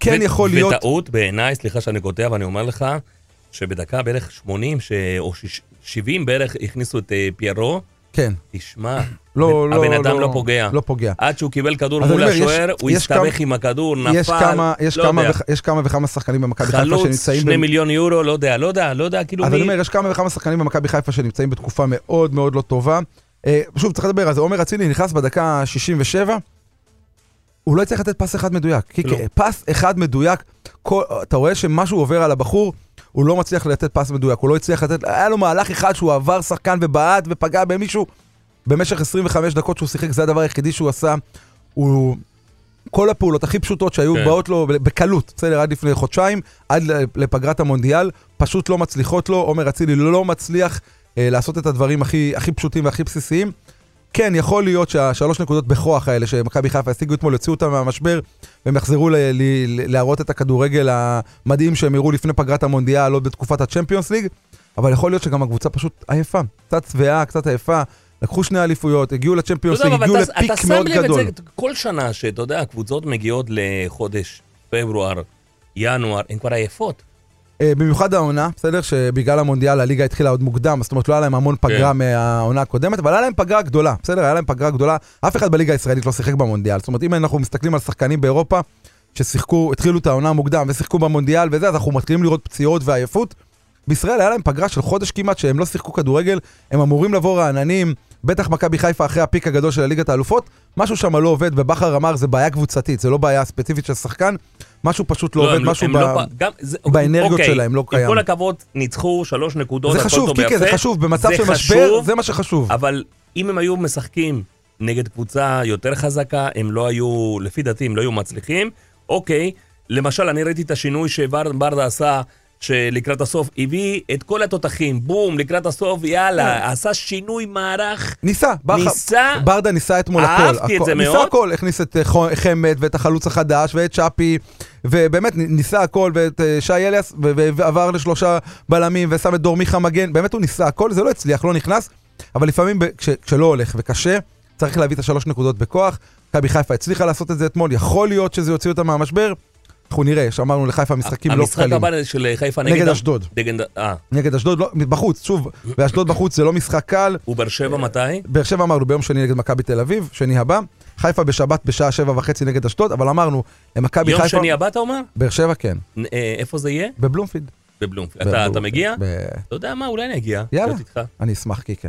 S3: כן
S2: ו-
S3: יכול להיות...
S2: וטעות בעיניי, סליחה שאני קוטע, ואני אומר לך, שבדקה בערך 80 ש... או ש... 70 בערך הכניסו את אה, פיירו,
S3: כן.
S2: תשמע,
S3: לא, לא,
S2: הבן אדם
S3: לא,
S2: לא פוגע.
S3: לא פוגע.
S2: עד שהוא קיבל כדור מול השוער, הוא הסתבך
S3: כמה-
S2: עם הכדור, נפל,
S3: יש כמה, יש,
S2: לא
S3: כמה
S2: יודע.
S3: יש כמה וכמה שחקנים במכבי חיפה
S2: חלוץ,
S3: שנמצאים...
S2: שני
S3: ב-
S2: מיליון יורו, לא יודע, לא יודע, לא יודע, כאילו
S3: אז
S2: מי...
S3: אני אומר, יש כמה וכמה שחקנים במכבי חיפה שנמצאים בתקופה מאוד מאוד לא טובה. אה, שוב, צריך לדבר על זה, עומר אצילי נכנס בדקה 67, הוא לא הצליח לתת פס אחד מדויק. כי
S2: לא.
S3: פס אחד מדויק, כל, אתה רואה שמשהו עובר על הבחור, הוא לא מצליח לתת פס מדויק, הוא לא הצליח לתת, היה לו מהלך אחד שהוא עבר שחקן ובעט ופגע במישהו. במשך 25 דקות שהוא שיחק, זה הדבר היחידי שהוא עשה. הוא... כל הפעולות הכי פשוטות שהיו
S2: כן.
S3: באות לו בקלות, בסדר, עד לפני חודשיים, עד לפגרת המונדיאל, פשוט לא מצליחות לו. עומר אצילי לא מצליח אה, לעשות את הדברים הכי, הכי פשוטים והכי בסיסיים. כן, יכול להיות שהשלוש נקודות בכוח האלה שמכבי חיפה השיגו אתמול, יוציאו אותם מהמשבר, והם יחזרו ל- ל- להראות את הכדורגל המדהים שהם הראו לפני פגרת המונדיאל, עוד בתקופת הצ'מפיונס ליג, אבל יכול להיות שגם הקבוצה פשוט עייפה, קצת שבעה, קצת עייפה. לקחו שני אליפויות, הגיעו לצ'מפיונס
S2: אתה אבל
S3: הגיעו
S2: אתה- אתה
S3: לפיק
S2: שם
S3: מאוד
S2: לב את
S3: גדול.
S2: זה כל שנה, שאתה יודע, הקבוצות מגיעות לחודש פברואר, ינואר, הן כבר עייפות.
S3: אה, במיוחד העונה, בסדר? שבגלל המונדיאל הליגה התחילה עוד מוקדם, זאת אומרת לא היה להם המון פגרה
S2: כן.
S3: מהעונה הקודמת, אבל היה להם פגרה גדולה, בסדר? היה להם פגרה גדולה. אף אחד בליגה הישראלית לא שיחק במונדיאל. זאת אומרת, אם אנחנו מסתכלים על שחקנים באירופה, ששיחקו, התחילו את העונה מוקדם ושיחקו במונדיאל וזה, אז אנחנו מתחילים לראות פציעות ועייפות. בישראל היה להם פגרה של חודש כמעט שהם לא שיחקו כדורגל, הם אמורים לבוא רעננים, בטח מכבי חיפה אחרי הפיק הגדול של הליגת האלופות, משהו שם לא עובד, ובכר אמר זה בעיה קבוצתית, זה לא בעיה ספציפית של שחקן, משהו פשוט לא, עובד,
S2: הם-
S3: משהו
S2: הם
S3: ב...
S2: לא גם- זה-
S3: באנרגיות
S2: אוקיי,
S3: שלהם, לא
S2: עם
S3: קיים.
S2: כל הכבוד, ניצחו שלוש נקודות,
S3: זה חשוב, קיקה, זה
S2: ויפה.
S3: חשוב, במצב
S2: זה
S3: של משבר, זה מה שחשוב.
S2: אבל אם הם היו משחקים נגד קבוצה יותר חזקה, הם לא היו, לפי דעתי, הם לא היו מצליחים. אוקיי, למשל, אני ראיתי את השינוי שברדה עשה, שלקראת הסוף הביא את כל התותחים, בום, לקראת הסוף, יאללה, עשה שינוי מערך.
S3: ניסה,
S2: ניסה?
S3: ברדה ניסה אתמול הכל.
S2: אהבתי את. זה
S3: ניסה
S2: מאוד.
S3: הכל, הכניס את אה, חמד ואת החלוץ החדש ואת שפי, ובאמת ניסה הכל, ואת אה, שי אליאס, ועבר לשלושה בלמים ושם את דור מיכה מגן, באמת הוא ניסה הכל, זה לא הצליח, לא נכנס, אבל לפעמים כש- כשלא הולך וקשה, צריך להביא את השלוש נקודות בכוח. מכבי חיפה הצליחה לעשות את זה אתמול, יכול להיות שזה יוציא אותם מהמשבר. אנחנו נראה, שאמרנו לחיפה משחקים לא
S2: המשחק
S3: קלים.
S2: הבא של חיפה נגד...
S3: אשדוד.
S2: נגד... אה,
S3: אשדוד, לא, בחוץ, שוב, באשדוד בחוץ זה לא משחק קל.
S2: הוא באר שבע מתי?
S3: באר שבע אמרנו ביום שני נגד מכבי תל אביב, שני הבא. חיפה בשבת בשעה שבע וחצי נגד אשדוד, אבל אמרנו, למכבי
S2: יום
S3: חיפה...
S2: שני הבא אתה אומר?
S3: באר שבע כן,
S2: אה, איפה זה יהיה?
S3: בבלומפילד.
S2: בבלומפילד. אתה-. מגיע? אתה יודע מה, אולי אני אגיע.
S3: יאללה. אני אשמח, קיקה.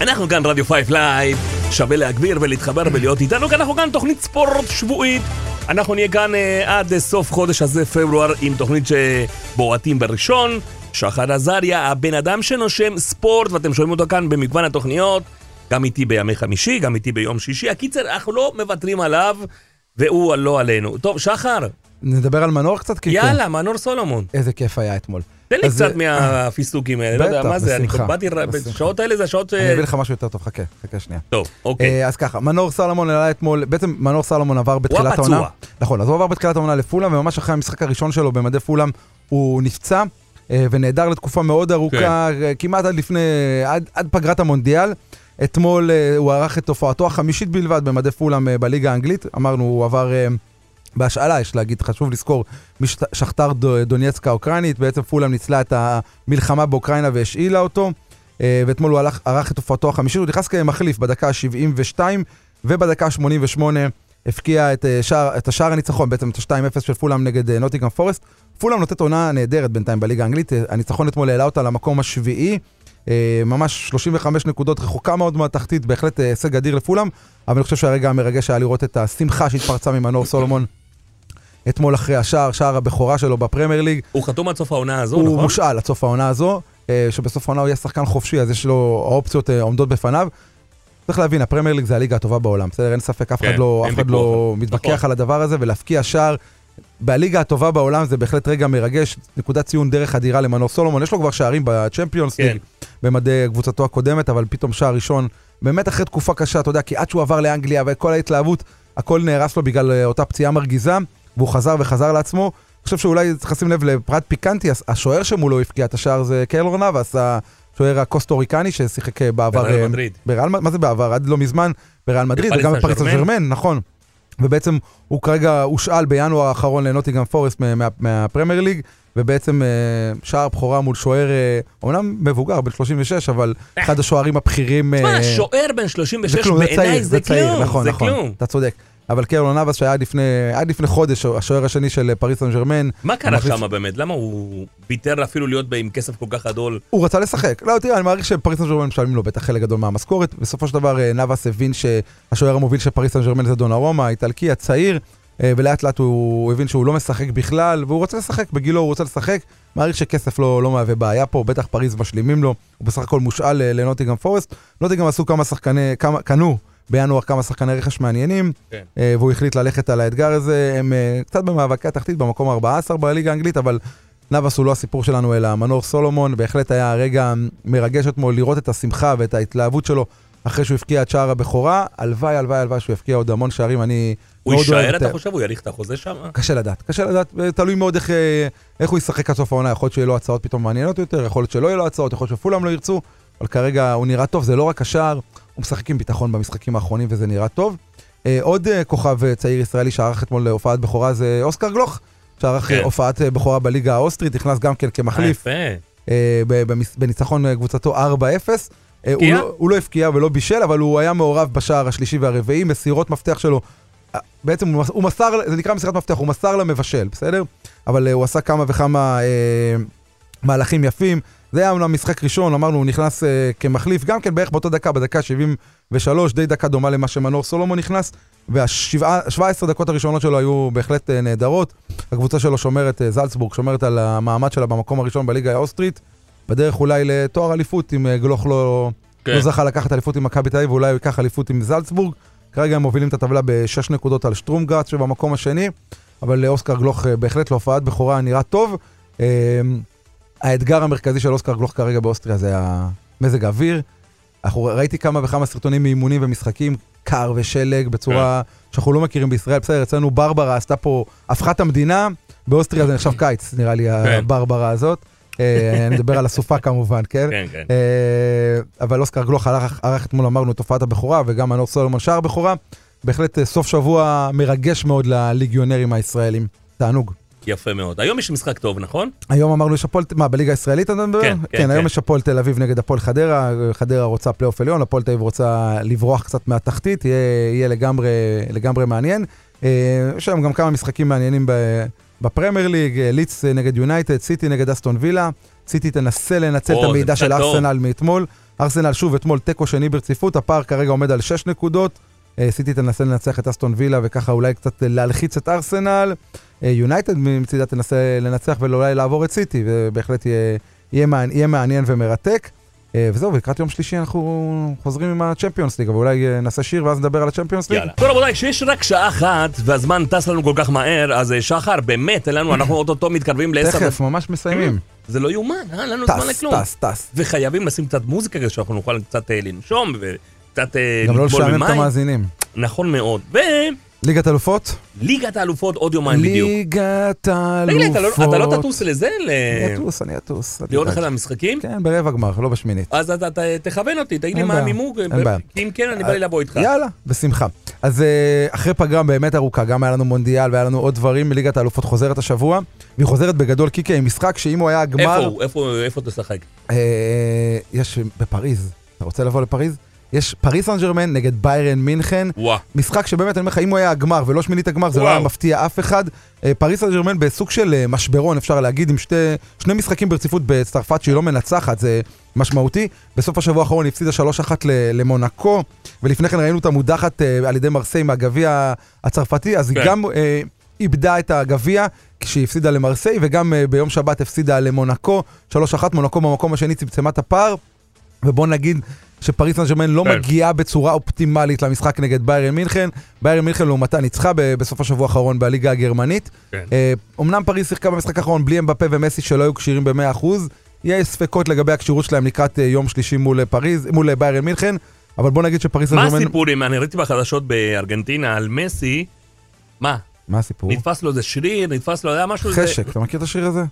S2: אנחנו כאן רדיו 5 Live, שווה להגביר ולהתחבר ולהיות איתנו, כי אנחנו כאן תוכנית ספורט שבועית. אנחנו נהיה כאן אה, עד אה, סוף חודש הזה, פברואר, עם תוכנית שבועטים בראשון. שחר עזריה, הבן אדם שנושם ספורט, ואתם שומעים אותו כאן במגוון התוכניות. גם איתי בימי חמישי, גם איתי ביום שישי. הקיצר, אנחנו לא מוותרים עליו, והוא לא עלינו. טוב, שחר,
S3: נדבר על מנור קצת, קיקה?
S2: יאללה, מנור סולומון.
S3: איזה כיף היה אתמול.
S2: תן לי קצת
S3: אה,
S2: מהפיסטוקים האלה, לא יודע מה זה, אני באתי. בשעות האלה זה השעות ש...
S3: אני אביא לך משהו יותר טוב, חכה, חכה שנייה.
S2: טוב, אוקיי.
S3: אה, אז ככה, מנור סלומון עלה אתמול, בעצם מנור סלומון עבר בתחילת
S2: הפצוע.
S3: העונה. נכון, אז הוא עבר בתחילת העונה לפולאם, וממש אחרי המשחק הראשון שלו במדי פולאם, הוא נפצע אה, ונעדר לתקופה מאוד ארוכה, אה, כמעט עד לפני, עד, פגרת המונדיאל. אתמול אה, הוא ערך את הופעתו החמישית בלבד במדי פולאם אה, בליגה האנגלית. אמרנו, הוא עבר אה, בהשאלה, יש להגיד, חשוב לזכור, משכתר דונייצקה האוקראינית, בעצם פולאם ניצלה את המלחמה באוקראינה והשאילה אותו. אה, ואתמול הוא הלך, ערך את הופעתו החמישית, הוא נכנס כמחליף בדקה ה-72, ובדקה ה-88 הפקיע את, אה, שער, את השער הניצחון, בעצם את ה-2-0 של פולאם נגד אה, נוטינגרם פורסט. פולאם נותנת עונה נהדרת בינתיים בליגה האנגלית, הניצחון אתמול העלה אותה למקום השביעי, ממש 35 נקודות, רחוקה מאוד מהתחתית, בהחלט הישג אדיר לפולאם, אבל אני חושב שהרגע המרגש היה לראות את השמחה שהתפרצה ממנור סולומון אתמול אחרי השער, שער הבכורה שלו בפרמייר ליג.
S2: הוא חתום עד סוף העונה הזו,
S3: הוא
S2: נכון?
S3: מושאל עד סוף העונה הזו, אה, שבסוף העונה הוא יהיה שחקן חופשי, אז יש לו, האופציות אה, עומדות בפניו. צריך להבין, הפרמייר ליג זה הליגה הטובה בעולם, בסדר? אין ספק, אף
S2: כן,
S3: אחד לא, אף אחד. לא
S2: נכון.
S3: מתווכח על הדבר הזה, ולהפקיע שער בליגה הטובה בעולם זה בהחלט רגע מרגש, נקודת ציון דרך אדירה למנור סולומון, יש לו כבר שערים בצ'מפיונס
S2: כן.
S3: ליג, במדי קבוצתו הקודמת, אבל פתאום שער ראשון, באמת אחרי תקופה קשה, אתה יודע, כי עד שהוא עבר לאנגליה וכל ההתלהבות, הכל נהרס לו בגלל אה, אותה פציעה מרגיזה, והוא חזר וחזר לעצמו. אני חושב שאולי צריך לשים לב לפרט פיקנטי, השוער שמולו הבקיע את השער זה קיילור נאבס, השוער הקוסטו-ריקני ששיחק אה, בעבר...
S2: בריאל
S3: אה,
S2: מדריד.
S3: בריאל, מה זה בעבר? עד לא מזמן בריאל מדריד, וגם בפריס סן נכון. ובעצם הוא כרגע הושאל בינואר האחרון לנוטיגרם פורסט מה- מה- מהפרמייר ליג, ובעצם אה, שער בכורה מול שוער, אומנם מבוגר, בן 36, אבל אחד השוערים הבכירים...
S2: תשמע, שוער בן 36
S3: זה כלום, זה צעיר,
S2: בעיניי זה
S3: זה צעיר,
S2: כלום,
S3: נכון,
S2: זה
S3: נכון,
S2: כלום.
S3: אתה צודק. אבל קיילור נבאס שהיה עד לפני, עד לפני חודש, השוער השני של פריס סן ג'רמן,
S2: מה קרה
S3: המחליף-
S2: שם באמת? למה הוא ויתר אפילו להיות עם כסף כל כך גדול?
S3: הוא רצה לשחק. לא, תראה, אני מעריך שפריס סן ג'רמן משלמים לו בטח חלק גדול מהמשכורת. בסופו של דבר אה, נבאס הבין שהשוער המוביל של פריס סן ג'רמן זה דונארומה, האיטלקי הצעיר, אה, ולאט לאט הוא, הבין שהוא לא משחק בכלל, והוא רוצה לשחק, בגילו הוא רוצה לשחק. מעריך שכסף לא, לא מהווה בעיה פה, בטח פריז משלימים לו, הוא בסך הכל מושאל אה, לנוטיגרם פורסט. נוטיגרם עשו כמה שחקני, כמה, קנו בינואר כמה שחקני רכש מעניינים,
S2: כן.
S3: אה, והוא החליט ללכת על האתגר הזה. הם אה, קצת במאבקי התחתית, במקום 14 בליגה האנגלית, אבל נאבס הוא לא הסיפור שלנו, אלא מנור סולומון. בהחלט היה רגע מרגש אתמול לראות את השמחה ואת ההתלהבות שלו אחרי שהוא הבקיע את שער הבכורה. הלוואי, הלוואי, הלוואי שהוא יבקיע עוד המון שערים. אני
S2: הוא יישאר,
S3: את-
S2: אתה חושב? הוא יאריך את החוזה שם?
S3: קשה לדעת, קשה לדעת, אה, תלוי מאוד איך, איך הוא ישחק עד סוף העונה, יכול להיות שיהיו לו הצעות פתאום מעניינות יותר, יכול להיות שלא יהיו לו הצעות, יכול להיות שפולם לא ירצו, אבל כרגע הוא נראה טוב, זה לא רק השער, הוא משחק עם ביטחון במשחקים האחרונים וזה נראה טוב. אה, עוד אה, כוכב אה, צעיר ישראלי שערך אתמול הופעת בכורה זה אוסקר גלוך, שערך
S2: כן.
S3: הופעת בכורה בליגה האוסטרית, נכנס גם כן כמחליף
S2: יפה.
S3: בניצחון קבוצתו 4-0. אה, הוא? לא- הוא לא הבקיע ולא בישל, אבל הוא היה מעורב בשער השלישי והרביעי, מסירות מפתח שלו. בעצם הוא מס- הוא מסר, זה נקרא מסירת מפתח, הוא מסר למבשל, בסדר? אבל הוא עשה כמה וכמה אה, מהלכים יפים. זה היה אומנם משחק ראשון, אמרנו, הוא נכנס אה, כמחליף, גם כן בערך באותו דקה, בדקה 73, די דקה דומה למה שמנור סולומון נכנס, וה-17 דקות הראשונות שלו היו בהחלט אה, נהדרות. הקבוצה שלו שומרת, אה, זלצבורג, שומרת על המעמד שלה במקום הראשון בליגה האוסטרית, בדרך אולי לתואר אליפות, אם אה, גלוך לא,
S2: כן.
S3: לא זכה לקחת אליפות עם מכבי תל אביב, ואולי הוא ייקח אליפות עם זלצבורג. כרגע הם מובילים את הטבלה בשש נקודות על שטרומגרץ שבמקום השני, אבל אה, אוסקר גלוך אה, בהחלט להופעת בכורה נראה טוב. האתגר המרכזי של אוסקר גלוך כרגע באוסטריה זה המזג האוויר. אנחנו ראיתי כמה וכמה סרטונים מאימונים ומשחקים, קר ושלג בצורה שאנחנו לא מכירים בישראל. בסדר, אצלנו ברברה עשתה פה, הפכה את המדינה, באוסטריה זה נחשב קיץ, נראה לי, הברברה הזאת. אה, אני מדבר על הסופה כמובן, כן?
S2: כן, כן.
S3: אה, אבל אוסקר גלוך ערך ערך אתמול אמרנו את הופעת הבכורה וגם מנור סולומון שער בכורה. בהחלט אה, סוף שבוע מרגש מאוד לליגיונרים הישראלים. תענוג.
S2: יפה מאוד. היום יש משחק טוב, נכון?
S3: היום אמרנו יש הפועל, מה בליגה הישראלית אתה מדבר?
S2: כן, כן,
S3: כן, היום
S2: כן.
S3: יש הפועל תל אביב נגד הפועל חדרה, חדרה רוצה פלייאוף עליון, הפועל תל אביב רוצה לברוח קצת מהתחתית, יהיה, יהיה לגמרי, לגמרי מעניין. אה, יש היום גם כמה משחקים מעניינים בפרמייר ליג, אה, אה, נגד יונייטד, סיטי נגד אסטון וילה. סיטי תנסה לנצל
S2: או,
S3: את
S2: המעידה
S3: של. ארסנל מאתמול. ארסנל שוב אתמול תיקו שני ברציפות, הפער כרגע עומד על 6 נקודות. אה, סיטי תנסה לנצח את אסטון וילה וככה אולי קצת להלחיץ את ארסנל. אה, יונייטד מצידה תנסה לנצח ואולי לעבור את סיטי, ובהחלט יהיה, יהיה, מעניין, יהיה מעניין ומרתק. אה, וזהו, ולקראת יום שלישי אנחנו חוזרים עם הצ'מפיונס ליג, אבל אולי אה, נעשה שיר ואז נדבר על הצ'מפיונס ליג.
S2: יאללה. טוב רבותיי, כשיש רק שעה אחת והזמן טס לנו כל כך מהר, אז אה, שחר, באמת, אין לנו, אנחנו אוטוטו מתקרבים לעשר
S3: תכף, ממש מסיימים.
S2: זה לא יאומן, אה? אין לנו זמן
S3: טס,
S2: לכלום.
S3: טס, טס.
S2: וחייבים לשים קצת מוזיקה כדי שאנחנו נוכל קצת אה, לנשום וקצת אה,
S3: גם לא לשעמם את. המאזינים.
S2: נכון מאוד.
S3: ליגת אלופות?
S2: וליגת האלופות עוד יומיים בדיוק.
S3: ליגת
S2: תגיד לי, אתה לא-
S3: האלופות.
S2: אתה לא תטוס לזה?
S3: אני אטוס, אני אטוס.
S2: לראות. אחד מהמשחקים?
S3: כן, ברבע גמר, לא בשמינית.
S2: אז אתה תכוון אותי, תגיד לי מה המימוג,
S3: אין בעיה.
S2: אם כן, אני בא לי לבוא איתך.
S3: יאללה, בשמחה. אז אה, אחרי פגרה באמת ארוכה, גם היה לנו מונדיאל והיה לנו עוד דברים, ליגת האלופות חוזרת השבוע, והיא חוזרת בגדול קיקי עם משחק שאם הוא היה
S2: איפה
S3: הגמר...
S2: הוא? איפה- איפה תשחק?
S3: אה, יש בפריז, אתה רוצה לבוא לפריז? יש פריס סן ג'רמן נגד ביירן מינכן.
S2: וואו.
S3: משחק שבאמת, אני אומר לך, אם הוא היה הגמר ולא שמינית הגמר, זה לא
S2: וואו.
S3: היה מפתיע אף אחד. אה, פריס סן ג'רמן בסוג של אה, משברון, אפשר להגיד, עם שתי, שני משחקים ברציפות בצרפת שהיא לא מנצחת, זה משמעותי. בסוף השבוע האחרון היא הפסידה 3-1 ל- למונקו, ולפני כן ראינו אותה מודחת אה, על ידי מרסיי מהגביע הצרפתי, אז היא
S2: כן.
S3: גם אה, איבדה את הגביע כשהיא הפסידה למרסיי, וגם אה, ביום שבת הפסידה למונקו, 3-1, מונקו במקום השני צמצמה את הפער, ובוא נגיד שפריס סן ג'רמן לא
S2: כן.
S3: מגיעה בצורה אופטימלית למשחק נגד ביירן מינכן. ביירן מינכן לעומתה ניצחה בסוף השבוע האחרון בליגה הגרמנית.
S2: כן.
S3: אה, אמנם פריס שיחקה במשחק האחרון בלי אמבפה ומסי שלא היו כשירים ב-100%. יש ספקות לגבי הכשירות שלהם לקראת אה, יום שלישי מול אה, פריז, מול ביירן מינכן, אבל בוא נגיד שפריס סן
S2: מה
S3: ג'רמן...
S2: הסיפור עם, אני ראיתי בחדשות בארגנטינה על מסי, מה?
S3: מה הסיפור?
S2: נתפס לו איזה שריר, נתפס לו, היה משהו...
S3: חשק, אתה מכיר את השיר הזה?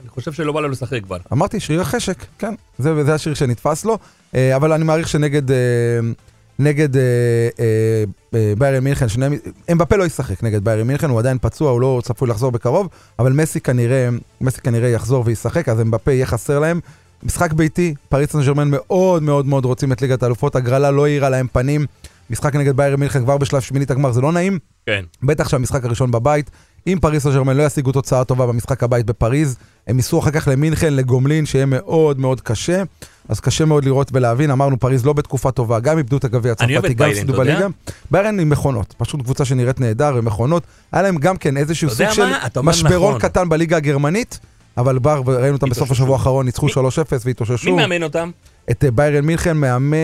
S2: אני חושב שלא בא לו לשחק כבר.
S3: אמרתי שריר החשק, כן, זה, זה השיר שנתפס לו, אבל אני מעריך שנגד אה, נגד אה, אה, אה, ביירן מינכן, שני, אמבפה לא ישחק נגד ביירן מינכן, הוא עדיין פצוע, הוא לא צפוי לחזור בקרוב, אבל מסי כנראה, מסי כנראה יחזור וישחק, אז אמבפה יהיה חסר להם. משחק ביתי, פריס סן ג'רמן מאוד מאוד מאוד רוצים את ליגת האלופות, הגרלה לא האירה להם פנים, משחק נגד ביירן מינכן כבר בשלב שמינית הגמר, זה לא נעים,
S2: כן.
S3: בטח שהמשחק הראשון בבית, אם פריס סן ג'רמן לא ישיגו תוצאה טובה במשחק הבית בפריז, הם ייסעו אחר כך למינכן, לגומלין, שיהיה מאוד מאוד קשה. אז קשה מאוד לראות ולהבין, אמרנו פריז לא בתקופה טובה, גם איבדו את הגביע הצרפתי, גם הפסידו? בליגה. ביירן עם מכונות, פשוט קבוצה שנראית נהדר ומכונות. היה להם גם כן איזשהו סוג של משברון
S2: נכון.
S3: קטן בליגה הגרמנית, אבל בר, ראינו אותם בסוף. השבוע האחרון, ניצחו
S2: מי-
S3: 3-0 והתאוששו.
S2: מי מאמן אותם?
S3: את אה, ביירן מינכן מאמן,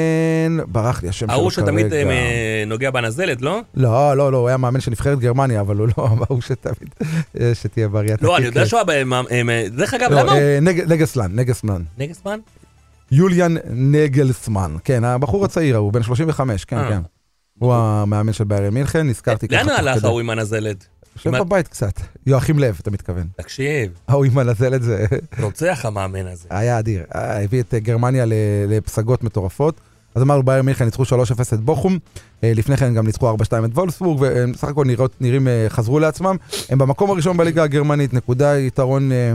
S3: ברח לי השם שלו
S2: ההוא שתמיד
S3: כרגע.
S2: אה, נוגע בנזלת, לא?
S3: לא, לא, לא, הוא היה מאמן של נבחרת גרמניה, אבל הוא לא, ההוא שתמיד, אה, שתהיה בריאת
S2: לא, אני יודע. שהוא היה... דרך אגב,
S3: לא,
S2: למה הוא?
S3: נג- נגסלן, נגסמן.
S2: נגסמן?
S3: יוליאן נגלסמן, כן, הבחור הצעיר ההוא, בן 35, כן,
S2: אה.
S3: כן. הוא המאמן של ביירן מינכן, נזכרתי ככה.
S2: לאן הלך. ההוא עם הנזלת?
S3: יושב בבית קצת. יואכים לב, אתה מתכוון.
S2: תקשיב,
S3: ההוא עם הנזלת זה
S2: רוצח המאמן הזה.
S3: היה אדיר. אה, הביא את אה, גרמניה לפסגות מטורפות. אז אמרנו ביירן מינכן ניצחו 3-0 את בוכום, אה, לפני כן גם ניצחו 4-2 את וולפסבורג, והם בסך הכל נראות, נראים אה, חזרו לעצמם. הם במקום הראשון בליגה הגרמנית, נקודה יתרון אה,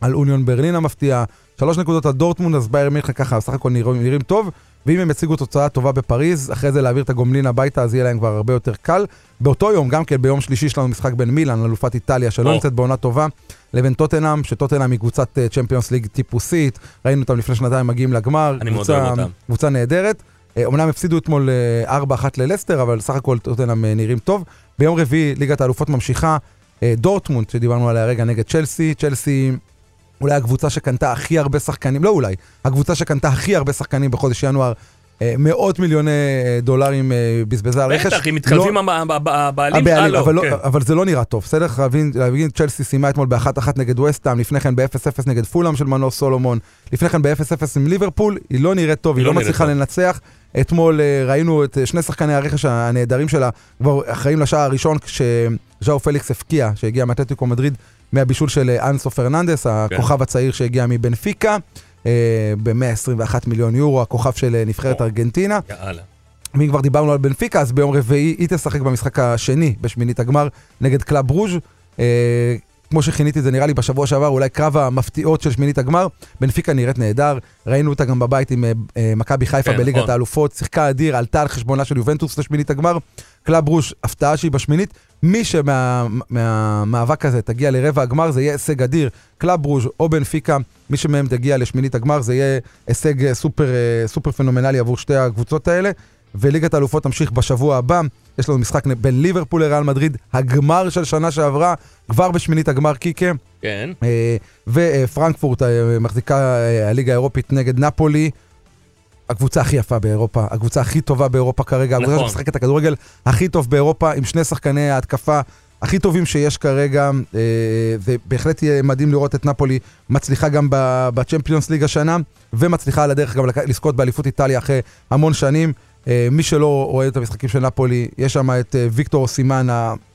S3: על אוניון ברלין המפתיע, שלוש נקודות על דורטמונד, אז ביירן מינכן ככה בסך הכל נראים, נראים טוב, ואם הם יציגו תוצאה טובה בפריז, אחרי זה להעביר את הגומלין הביתה, אז יהיה להם כבר הרבה יותר קל. באותו יום, גם כן ביום שלישי יש לנו משחק בין מילאן, אלופת איטליה, שלא. נמצאת בעונה טובה, לבין טוטנאם, שטוטנאם היא קבוצת צ'מפיונס ליג טיפוסית, ראינו אותם לפני שנתיים מגיעים לגמר, קבוצה-. קבוצה נהדרת. אה, אומנם הפסידו אתמול אה, 4-1 ללסטר, אבל סך הכל טוטנאם אה, נראים טוב. ביום רביעי ליגת האלופות ממשיכה, אה, דורטמונד, שדיברנו עליה רגע, נגד צ'לסי, צ'לסי אולי הקבוצה שקנתה הכי הרבה שחקנים, לא אולי, הקבוצה שקנתה הכי הרבה שחקנים בחודש ינואר, אה, מאות מיליוני אה, דולרים אה, בזבזה על רכש.
S2: בטח, אם מתחלפים
S3: לא-
S2: הב- הבעלים, לא,
S3: אבל,
S2: כן.
S3: אבל זה לא נראה טוב, בסדר? להבין, צ'לסי סיימה אתמול ב-1-1 נגד וסטהאם, לפני כן ב-0-0 נגד פולאם של מנור סולומון, לפני כן ב-0-0 עם ליברפול, היא לא נראית טוב, היא
S2: לא
S3: לא מצליחה. לנצח. אתמול ראינו את שני שחקני הרכש הנהדרים שלה, כבר אחראים לשער הראשון כשז'או פליקס הבקיע, שהגיע מאתלטיקו מדריד, מהבישול של אה, אנסו פרננדס, הכוכב הצעיר שהגיע מבנפיקה, ב-121 מיליון יורו, הכוכב של אה, נבחרת. ארגנטינה.
S2: יאללה.
S3: ואם כבר דיברנו על בנפיקה, אז ביום רביעי היא תשחק במשחק השני בשמינית הגמר נגד קלאב ברוז'. כמו שכיניתי את זה נראה לי בשבוע שעבר, אולי קרב המפתיעות של שמינית הגמר. בנפיקה נראית נהדר, ראינו אותה גם בבית עם אה, אה, מכבי חיפה
S2: כן,
S3: בליגת
S2: נכון.
S3: האלופות, שיחקה אדיר, עלתה על חשבונה של יובנטוס לשמינית הגמר. קלאב ברוז', הפתעה שהיא בשמינית. מי שמהמאבק הזה תגיע לרבע הגמר זה יהיה הישג אדיר. קלאב ברוז' או בנפיקה, מי שמהם תגיע לשמינית הגמר זה יהיה הישג אה, סופר, אה, סופר פנומנלי עבור שתי הקבוצות האלה. וליגת האלופות תמשיך בשבוע הבא. יש לנו משחק בין ליברפול לריאל מדריד, הגמר של שנה שעברה, כבר בשמינית הגמר קיקה.
S2: כן.
S3: אה, ופרנקפורט אה, מחזיקת אה, הליגה האירופית נגד נפולי. הקבוצה הכי יפה באירופה, הקבוצה הכי טובה באירופה כרגע, הקבוצה
S2: נכון.
S3: שמשחקת את הכדורגל הכי טוב באירופה, עם שני שחקני ההתקפה הכי טובים שיש כרגע, ובהחלט יהיה מדהים לראות את נפולי מצליחה גם בצ'מפיונס ליג השנה, ומצליחה על הדרך גם לזכות באליפות איטליה אחרי המון שנים. אה, מי שלא רואה את המשחקים של נפולי, יש שם את אה, ויקטור סימן,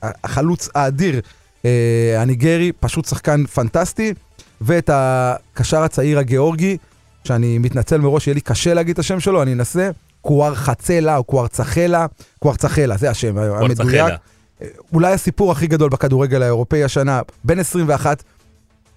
S3: החלוץ האדיר, אה, הניגרי, פשוט שחקן פנטסטי, ואת הקשר הצעיר הגיאורגי, שאני מתנצל מראש, יהיה לי קשה להגיד את השם שלו, אני אנסה, קואר חצלה או קואר צחלה, קואר צחלה, זה השם המדויק. אולי הסיפור הכי גדול בכדורגל האירופאי השנה, בן 21,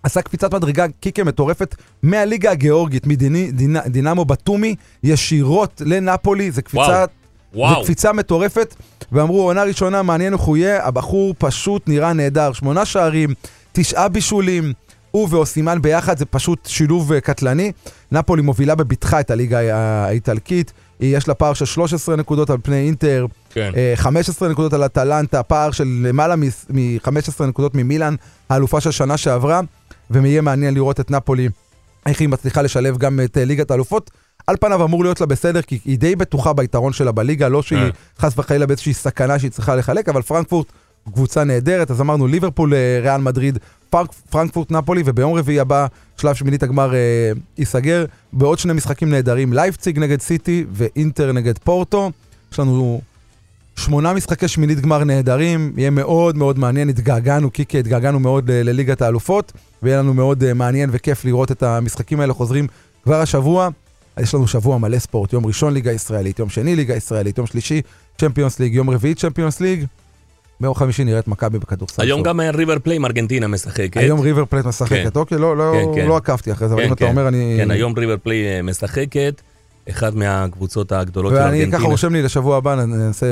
S3: עשה קפיצת מדרגה קיקה מטורפת מהליגה הגיאורגית, מדינמו בתומי, ישירות לנפולי, זה קפיצה...
S2: וואו.
S3: זו קפיצה מטורפת, ואמרו, עונה ראשונה, מעניין איך הוא יהיה, הבחור פשוט נראה נהדר, שמונה שערים, תשעה בישולים, הוא ואוסימן ביחד, זה פשוט שילוב אה, קטלני. נפולי מובילה בבטחה את הליגה ה- האיטלקית, יש לה פער של 13 נקודות על פני אינטר,
S2: כן.
S3: אה, 15 נקודות על אטלנטה, פער של למעלה מ-15 נקודות ממילאן, האלופה של שנה שעברה, ויהיה מעניין לראות את נפולי, איך היא מצליחה לשלב גם את אה, ליגת האלופות. על פניו אמור להיות לה בסדר, כי היא די בטוחה ביתרון שלה בליגה, לא שהיא
S2: אה.
S3: חס וחלילה באיזושהי סכנה שהיא צריכה לחלק, אבל פרנקפורט קבוצה נהדרת, אז אמרנו ליברפול, אה, ריאל מדריד, פרנק, פרנקפורט נפולי, וביום רביעי הבא, שלב שמינית הגמר אה, ייסגר, בעוד שני משחקים נהדרים, לייפציג נגד סיטי ואינטר נגד פורטו. יש לנו שמונה משחקי שמינית גמר נהדרים, יהיה מאוד מאוד מעניין, התגעגענו, קיקי, התגעגענו מאוד לליגת האלופות, ויהיה לנו מאוד אה, מעניין וכיף לראות את המשחקים האלה חוזרים כבר השבוע. יש לנו שבוע מלא ספורט, יום ראשון ליגה ישראלית, יום שני ליגה ישראלית, יום שלישי צ'מפיונס ליג, יום רביעי צ'מפיונס ליג, ביום חמישי נראית מכבי בכדורסל.
S2: היום. גם ריבר פלייט ארגנטינה משחקת.
S3: היום ריבר פלייט משחקת,
S2: כן.
S3: אוקיי, לא, לא,
S2: כן, כן.
S3: לא עקבתי אחרי זה, אבל אם אתה. אומר אני...
S2: כן, היום ריבר פלייט אה, משחקת, אחת מהקבוצות הגדולות של
S3: ואני
S2: ארגנטינה.
S3: ככה רושם לי לשבוע הבא, נעשה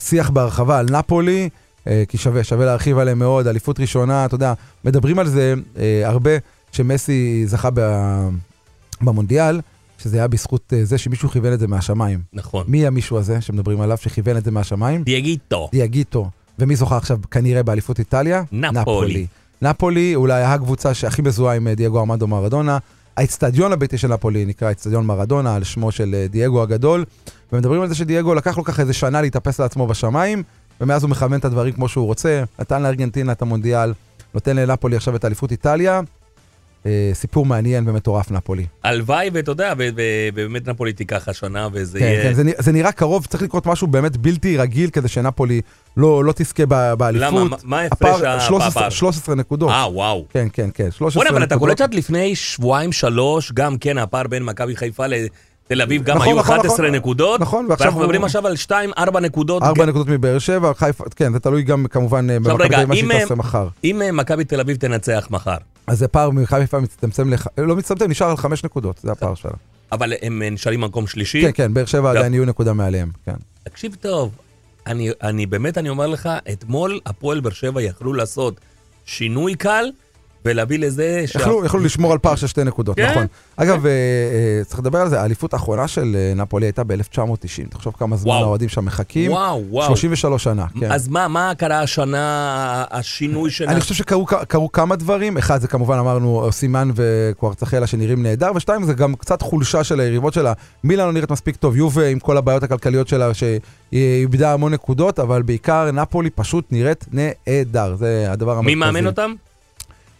S3: שיח בהרחבה על נפולי, אה, כי שווה, שווה להרחיב עליהם מאוד, אליפות ראשונה, אתה יודע, מדברים על זה אה, הרבה, שמסי זכה במונדיאל, שזה היה בזכות אה, זה שמישהו כיוון את זה מהשמיים.
S2: נכון.
S3: מי המישהו הזה שמדברים עליו שכיוון את זה מהשמיים?
S2: דייגיטו.
S3: דיאגיטו. ומי זוכה עכשיו כנראה באליפות איטליה?
S2: נפולי.
S3: נפולי אולי הקבוצה שהכי מזוהה עם דייגו ארמנדו מרדונה. האצטדיון הביתי של נפולי נקרא אצטדיון מרדונה על שמו של אה, דייגו הגדול. ומדברים על זה שדייגו לקח לו ככה איזה שנה להתאפס לעצמו בשמיים, ומאז הוא מכוון את הדברים כמו שהוא רוצה. נתן לארגנטינה את המונדיאל, נותן לנפולי עכשיו את אליפות איטליה. אה, סיפור מעניין ומטורף נפולי.
S2: הלוואי, ואתה יודע, ובאמת נפולי תיקח השנה, וזה
S3: כן,
S2: יהיה...
S3: כן, זה, זה נראה קרוב, צריך לקרות משהו באמת בלתי רגיל כדי שנפולי לא, לא תזכה ב- באליפות.
S2: למה? מה- ההפרש
S3: הפער,
S2: ה-
S3: 13,
S2: הפער?
S3: 13 נקודות.
S2: אה, וואו.
S3: כן, כן, כן, 13
S2: בוא'נה,
S3: נקודות.
S2: אבל אתה קולט שעד לפני שבועיים, שלוש, גם כן הפער בין מכבי חיפה לתל אביב, גם
S3: נכון,
S2: היו
S3: נכון,
S2: 11
S3: נכון.
S2: נקודות.
S3: נכון, ועכשיו
S2: ואנחנו
S3: הוא-
S2: מדברים עכשיו על 2-4 נקודות.
S3: 4 נקודות מבאר שבע, חיפה, כן, זה תלוי גם כמובן אה, במכבי תל אביב, מה
S2: אם,
S3: שהיא
S2: אה,
S3: תעשה מחר.
S2: אם אה, מכבי תל אביב תנצח מחר,
S3: אז זה פער ממכבי חיפה מצטמצם, לח... לא מצטמצם, נשאר על 5 נקודות, זה הפער שלה.
S2: אבל הם נשארים במקום שלישי,
S3: כן, כן, באר שבע עדיין יהיו נקודה מעליהם, כן.
S2: תקשיב טוב, אני, אני באמת, אני אומר לך, אתמול הפועל באר שבע יכלו לעשות שינוי קל ולהביא לזה שה...
S3: יכלו, יכלו לשמור על פער של שתי נקודות,
S2: כן,
S3: נכון. אגב, אה, צריך לדבר על זה, האליפות האחרונה של אה, נפולי הייתה ב-1990, תחשוב כמה זמן. האוהדים שם מחכים.
S2: וואו, וואו.
S3: 33 שנה, כן.
S2: אז מה, מה קרה השנה, השינוי של...
S3: אני חושב שקרו קרו כמה דברים, אחד זה כמובן אמרנו סימן וקוורצחלה שנראים נהדר, ושתיים זה גם קצת חולשה של היריבות שלה. מילאן לא נראית מספיק טוב, יובה עם כל הבעיות הכלכליות שלה שהיא איבדה המון נקודות, אבל בעיקר נפולי פשוט נראית נהדר, זה הדבר המרכזי.
S2: מי מאמן אותם?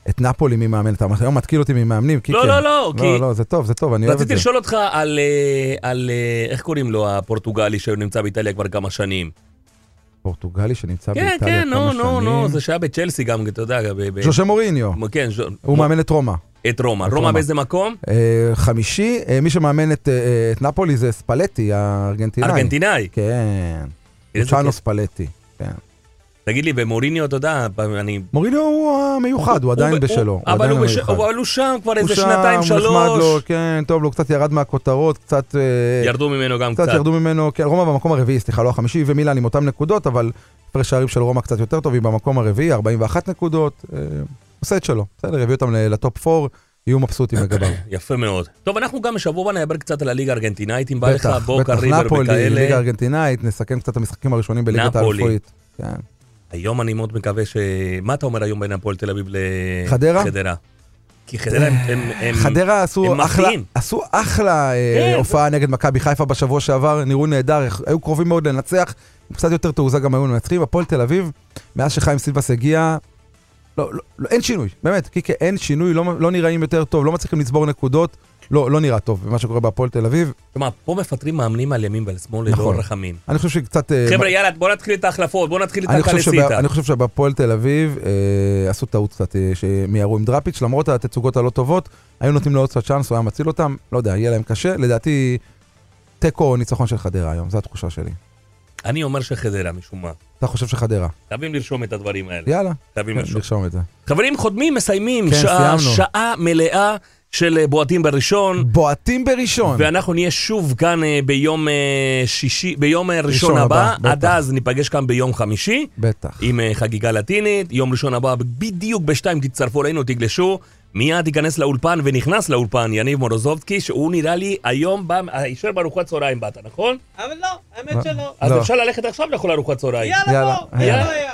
S3: את נפולי מי מאמן אותם, היום מתקיל אותי ממאמנים, קיקה.
S2: לא, לא, לא, כי-
S3: לא, לא, זה טוב, זה טוב, אני אוהב את
S2: רציתי
S3: זה.
S2: לשאול אותך על, אה, על, אה, איך קוראים לו, הפורטוגלי שנמצא באיטליה כבר כמה שנים.
S3: פורטוגלי שנמצא
S2: כן,
S3: באיטליה
S2: כן,
S3: כמה
S2: נו, נו, נו,
S3: שנים.
S2: זה שהיה בצ'לסי גם, אתה יודע, ב- ב-
S3: ז'ושה מוריניו,
S2: כן, ז'ו-
S3: הוא מאמן את רומא.
S2: את רומא. רומא. באיזה מקום?
S3: אה, חמישי, מי שמאמן את, את נפולי זה ספלטי, הארגנטינאי.
S2: ארגנטינאי.
S3: כן, לוצ'אנו. ספלטי, כן.
S2: תגיד לי, ומוריניו, אתה יודע, אני...
S3: מוריניו הוא המיוחד, הוא עדיין בשלו.
S2: אבל הוא בש-
S3: המיוחד.
S2: אבל הוא שם כבר
S3: הוא
S2: איזה
S3: שם,
S2: שנתיים,
S3: הוא נחמד לו,
S2: שלוש.
S3: כן, טוב לו, קצת ירד מהכותרות, קצת... אה,
S2: ירדו ממנו גם
S3: קצת
S2: קצת.
S3: ירדו ממנו, כן, רומא במקום הרביעי, סליחה, לא החמישי, ומילאן עם אותן נקודות, אבל הפרש שערים של רומא קצת יותר טוב, היא במקום הרביעי, 41 נקודות, אה, עושה את שלו, בסדר, הביא אותם לטופ 4, יהיו מבסוטים לגביו.
S2: יפה מאוד. טוב, אנחנו גם בשבוע הבא נדבר קצת על הליגה הארגנטינאית, אם בא לך
S3: בטח,
S2: בוקה
S3: בטח,
S2: ריבר
S3: נפולי, ליגה
S2: וכאלה.
S3: ארגנטינאית, נסכם קצת את המשחקים הראשונים בליגת. האלופית. כן.
S2: היום אני מאוד מקווה ש... מה אתה אומר היום בין הפועל תל אביב
S3: חדרה?
S2: לחדרה? כי חדרה הם... הם- הם-
S3: חדרה עשו
S2: הם
S3: אחלה,
S2: מפתיעים.
S3: עשו אחלה אה,
S2: כן,
S3: הופעה נגד מכבי חיפה בשבוע שעבר, נראו נהדר, היו קרובים מאוד לנצח, עם קצת יותר תעוזה גם היו מנצחים. הפועל תל אביב, מאז שחיים סילבס הגיע, לא, לא, לא, אין שינוי, באמת, קיקה, אין שינוי, לא, לא נראים יותר טוב, לא מצליחים לצבור נקודות, לא, לא נראה טוב במה שקורה בהפועל תל אביב.
S2: כלומר, פה מפטרים מאמנים על ימין ועל שמאל ללא
S3: נכון.
S2: רחמים.
S3: אני חושב שקצת... אה,
S2: חבר'ה, יאללה, בוא נתחיל את ההחלפות, בוא נתחיל את הקלסיטה.
S3: אני חושב שבהפועל תל אביב אה, עשו טעות קצת אה, שמיהרו עם דראפיץ', למרות התצוגות הלא טובות, היו נותנים לו עוד קצת צ'אנס, הוא היה מציל אותם, לא יודע, יהיה להם קשה, לדעתי תיקו או ניצחון של חדרה היום, זו התחושה שלי.
S2: אני אומר שחדרה, משום מה.
S3: אתה חושב שחדרה?
S2: חייבים לרשום את הדברים האלה.
S3: יאללה,
S2: חייבים
S3: כן,
S2: לרשום.
S3: את זה.
S2: חברים, חודמים, מסיימים.
S3: כן,
S2: שעה,
S3: סיימנו.
S2: שעה מלאה של אה, בועטים בראשון.
S3: בועטים בראשון.
S2: ואנחנו נהיה שוב כאן אה, ביום אה, שישי, ביום ראשון
S3: ראשון
S2: הבא.
S3: הבא,
S2: עד. אז ניפגש כאן ביום חמישי.
S3: בטח.
S2: עם חגיגה לטינית, יום ראשון הבא בדיוק בשתיים תצטרפו אלינו, תגלשו. מיד ייכנס לאולפן ונכנס לאולפן יניב מורוזובסקי, שהוא נראה לי היום בא, הישר בארוחת צהריים באת, נכון?
S4: אבל לא, האמת שלא.
S2: אז
S3: לא.
S2: אפשר ללכת עכשיו לאכול ארוחת צהריים.
S4: יאללה
S3: יאללה,
S4: בוא,
S3: יאללה.
S4: יאללה.